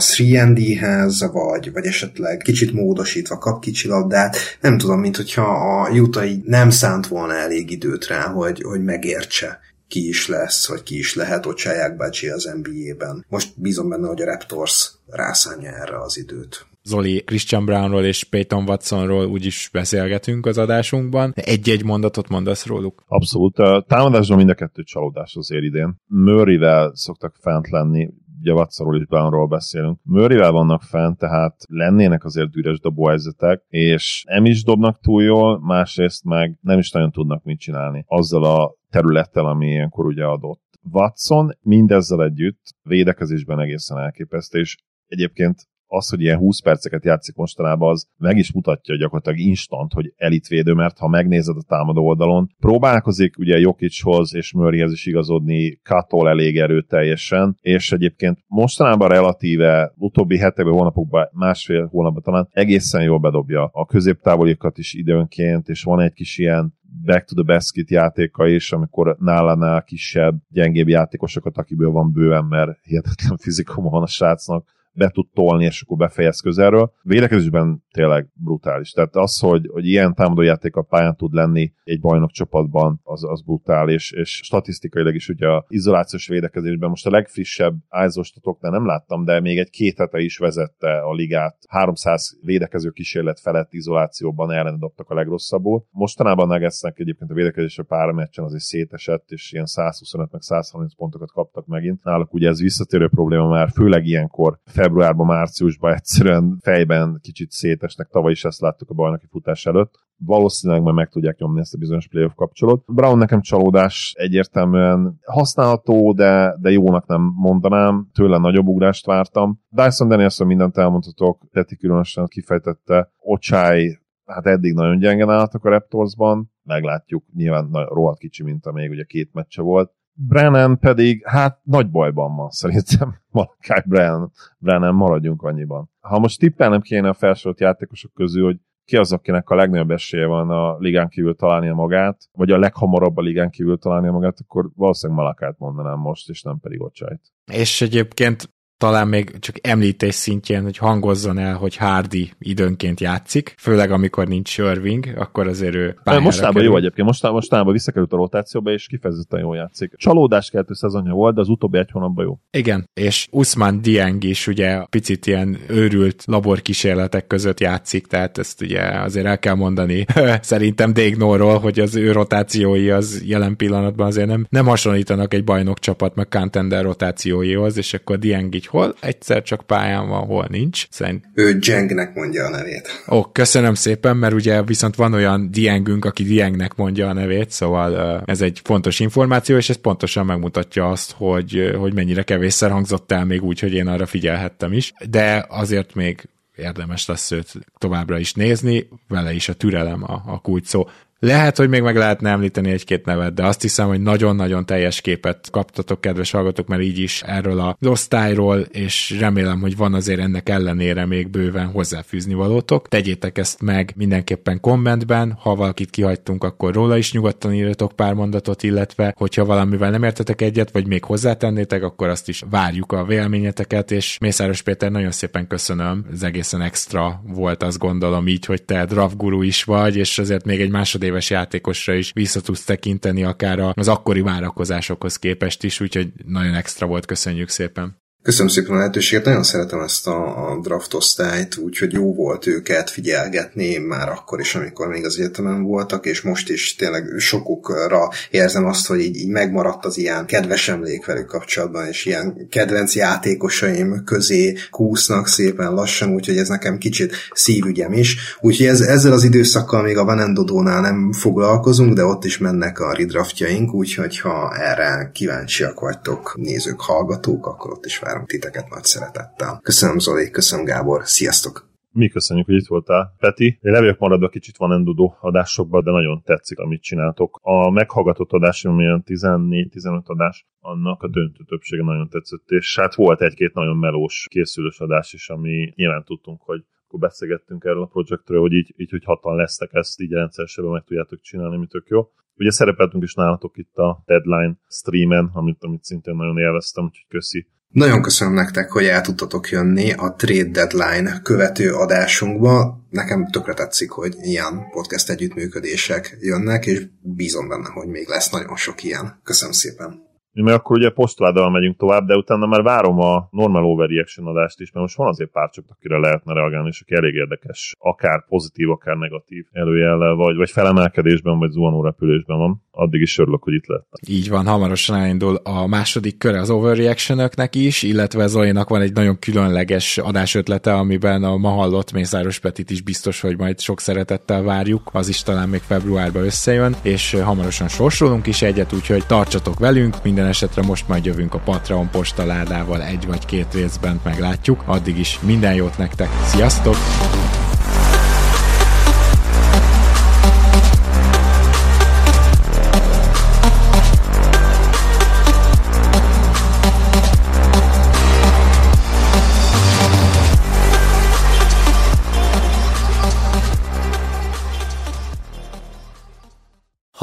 3D-hez, vagy, vagy esetleg kicsit módosítva kap kicsi labdát, nem tudom, mint hogyha a így nem szánt volna elég időt rá, hogy, hogy megértse ki is lesz, vagy ki is lehet Ocsáják bácsi az NBA-ben. Most bízom benne, hogy a Raptors rászánja erre az időt. Zoli Christian Brownról és Peyton Watsonról úgyis beszélgetünk az adásunkban. Egy-egy mondatot mondasz róluk? Abszolút. A támadásban mind a kettő csalódás azért idén. Murrayvel szoktak fent lenni, ugye Watsonról és Brownról beszélünk. Murrayvel vannak fent, tehát lennének azért üres dobóhelyzetek, és nem is dobnak túl jól, másrészt meg nem is nagyon tudnak mit csinálni azzal a területtel, ami ilyenkor ugye adott. Watson mindezzel együtt védekezésben egészen elképesztő, és egyébként az, hogy ilyen 20 perceket játszik mostanában, az meg is mutatja gyakorlatilag instant, hogy elitvédő, mert ha megnézed a támadó oldalon, próbálkozik ugye Jokichoz és Murrayhez is igazodni, Katol elég erőteljesen, és egyébként mostanában relatíve utóbbi hetekben, hónapokban, másfél hónapban talán egészen jól bedobja a középtávolikat is időnként, és van egy kis ilyen back to the basket játéka is, amikor nálánál kisebb, gyengébb játékosokat, akiből van bőven, mert hihetetlen fizikum van a srácnak, be tud tolni, és akkor befejez közelről. Védekezésben tényleg brutális. Tehát az, hogy, hogy ilyen támadójáték a pályán tud lenni egy bajnok csapatban, az, az brutális, és statisztikailag is ugye a izolációs védekezésben most a legfrissebb ájzostatoknál nem láttam, de még egy két hete is vezette a ligát. 300 védekező kísérlet felett izolációban ellen a legrosszabbul. Mostanában Nuggetsnek egyébként a védekezésre pár meccsen azért szétesett, és ilyen 125 meg 130 pontokat kaptak megint. Náluk ugye ez visszatérő probléma már, főleg ilyenkor februárban, márciusban egyszerűen fejben kicsit szétesnek, tavaly is ezt láttuk a bajnoki futás előtt. Valószínűleg majd meg tudják nyomni ezt a bizonyos playoff kapcsolót. Brown nekem csalódás egyértelműen használható, de, de jónak nem mondanám. Tőle nagyobb ugrást vártam. Dyson Danielson mindent elmondhatok, Peti különösen kifejtette. Ocsai hát eddig nagyon gyengen álltak a Raptorsban, meglátjuk, nyilván rohadt kicsi mint még ugye két meccse volt. Brennan pedig, hát nagy bajban van szerintem. Malakai Brennan, Brennan maradjunk annyiban. Ha most tippelnem kéne a felsorolt játékosok közül, hogy ki az, akinek a legnagyobb esélye van a ligán kívül találnia magát, vagy a leghamarabb a ligán kívül találnia magát, akkor valószínűleg Malakát mondanám most, és nem pedig Ocsajt. És egyébként talán még csak említés szintjén, hogy hangozzon el, hogy Hardy időnként játszik, főleg amikor nincs Irving, akkor azért ő Mostában kerül. jó egyébként, mostában, mostában visszakerült a rotációba, és kifejezetten jól játszik. Csalódás keltő szezonja volt, de az utóbbi egy hónapban jó. Igen, és Usman Dieng is ugye picit ilyen őrült laborkísérletek között játszik, tehát ezt ugye azért el kell mondani szerintem Dégnóról, hogy az ő rotációi az jelen pillanatban azért nem, nem hasonlítanak egy bajnok csapat meg contender rotációihoz, és akkor Dieng így hol egyszer csak pályán van, hol nincs. Szerint... Ő Jengnek mondja a nevét. Ó, köszönöm szépen, mert ugye viszont van olyan Diengünk, aki Diengnek mondja a nevét, szóval ez egy fontos információ, és ez pontosan megmutatja azt, hogy, hogy mennyire kevésszer hangzott el még úgy, hogy én arra figyelhettem is, de azért még érdemes lesz őt továbbra is nézni, vele is a türelem a, a kulcs szó. Lehet, hogy még meg lehetne említeni egy-két nevet, de azt hiszem, hogy nagyon-nagyon teljes képet kaptatok, kedves hallgatók, mert így is erről az osztályról, és remélem, hogy van azért ennek ellenére még bőven hozzáfűzni valótok. Tegyétek ezt meg mindenképpen kommentben, ha valakit kihagytunk, akkor róla is nyugodtan írjatok pár mondatot, illetve hogyha valamivel nem értetek egyet, vagy még hozzátennétek, akkor azt is várjuk a véleményeteket, és Mészáros Péter, nagyon szépen köszönöm, ez egészen extra volt, azt gondolom így, hogy te draft guru is vagy, és azért még egy másodév éves játékosra is vissza tudsz tekinteni, akár az akkori várakozásokhoz képest is, úgyhogy nagyon extra volt, köszönjük szépen. Köszönöm szépen a lehetőséget, nagyon szeretem ezt a, a draft osztályt, úgyhogy jó volt őket figyelgetni már akkor is, amikor még az egyetemen voltak, és most is tényleg sokukra érzem azt, hogy így, így megmaradt az ilyen kedves emlék velük kapcsolatban, és ilyen kedvenc játékosaim közé kúsznak szépen lassan, úgyhogy ez nekem kicsit szívügyem is. Úgyhogy ez, ezzel az időszakkal még a Vanendodónál nem foglalkozunk, de ott is mennek a redraftjaink, úgyhogy ha erre kíváncsiak vagytok nézők, hallgatók, akkor ott is vár várom titeket nagy szeretettel. Köszönöm Zoli, köszönöm Gábor, sziasztok! Mi köszönjük, hogy itt voltál, Peti. Én levélek maradva kicsit van endudó adásokban, de nagyon tetszik, amit csináltok. A meghallgatott adás, amilyen 14-15 adás, annak a döntő többsége nagyon tetszett, és hát volt egy-két nagyon melós készülős adás is, ami nyilván tudtunk, hogy akkor beszélgettünk erről a projektről, hogy így, így hogy hatan lesztek, ezt így rendszeresebben meg tudjátok csinálni, mi tök jó. Ugye szerepeltünk is nálatok itt a Deadline streamen, amit, amit szintén nagyon élveztem, úgyhogy köszi nagyon köszönöm nektek, hogy el tudtatok jönni a Trade Deadline követő adásunkba. Nekem tökre tetszik, hogy ilyen podcast együttműködések jönnek, és bízom benne, hogy még lesz nagyon sok ilyen. Köszönöm szépen! Meg akkor ugye posztváddal megyünk tovább, de utána már várom a normal overreaction adást is, mert most van azért pár csak, akire lehetne reagálni, és aki elég érdekes, akár pozitív, akár negatív előjellel, vagy, vagy felemelkedésben, vagy zuhanó repülésben van. Addig is örülök, hogy itt lett. Így van, hamarosan elindul a második köre az overreaction is, illetve Zolinak van egy nagyon különleges adásötlete, amiben a ma hallott Mészáros Petit is biztos, hogy majd sok szeretettel várjuk, az is talán még februárban összejön, és hamarosan sorsolunk is egyet, úgyhogy tartsatok velünk, minden minden esetre most majd jövünk a Patreon postaládával egy vagy két részben meglátjuk. Addig is minden jót nektek, sziasztok!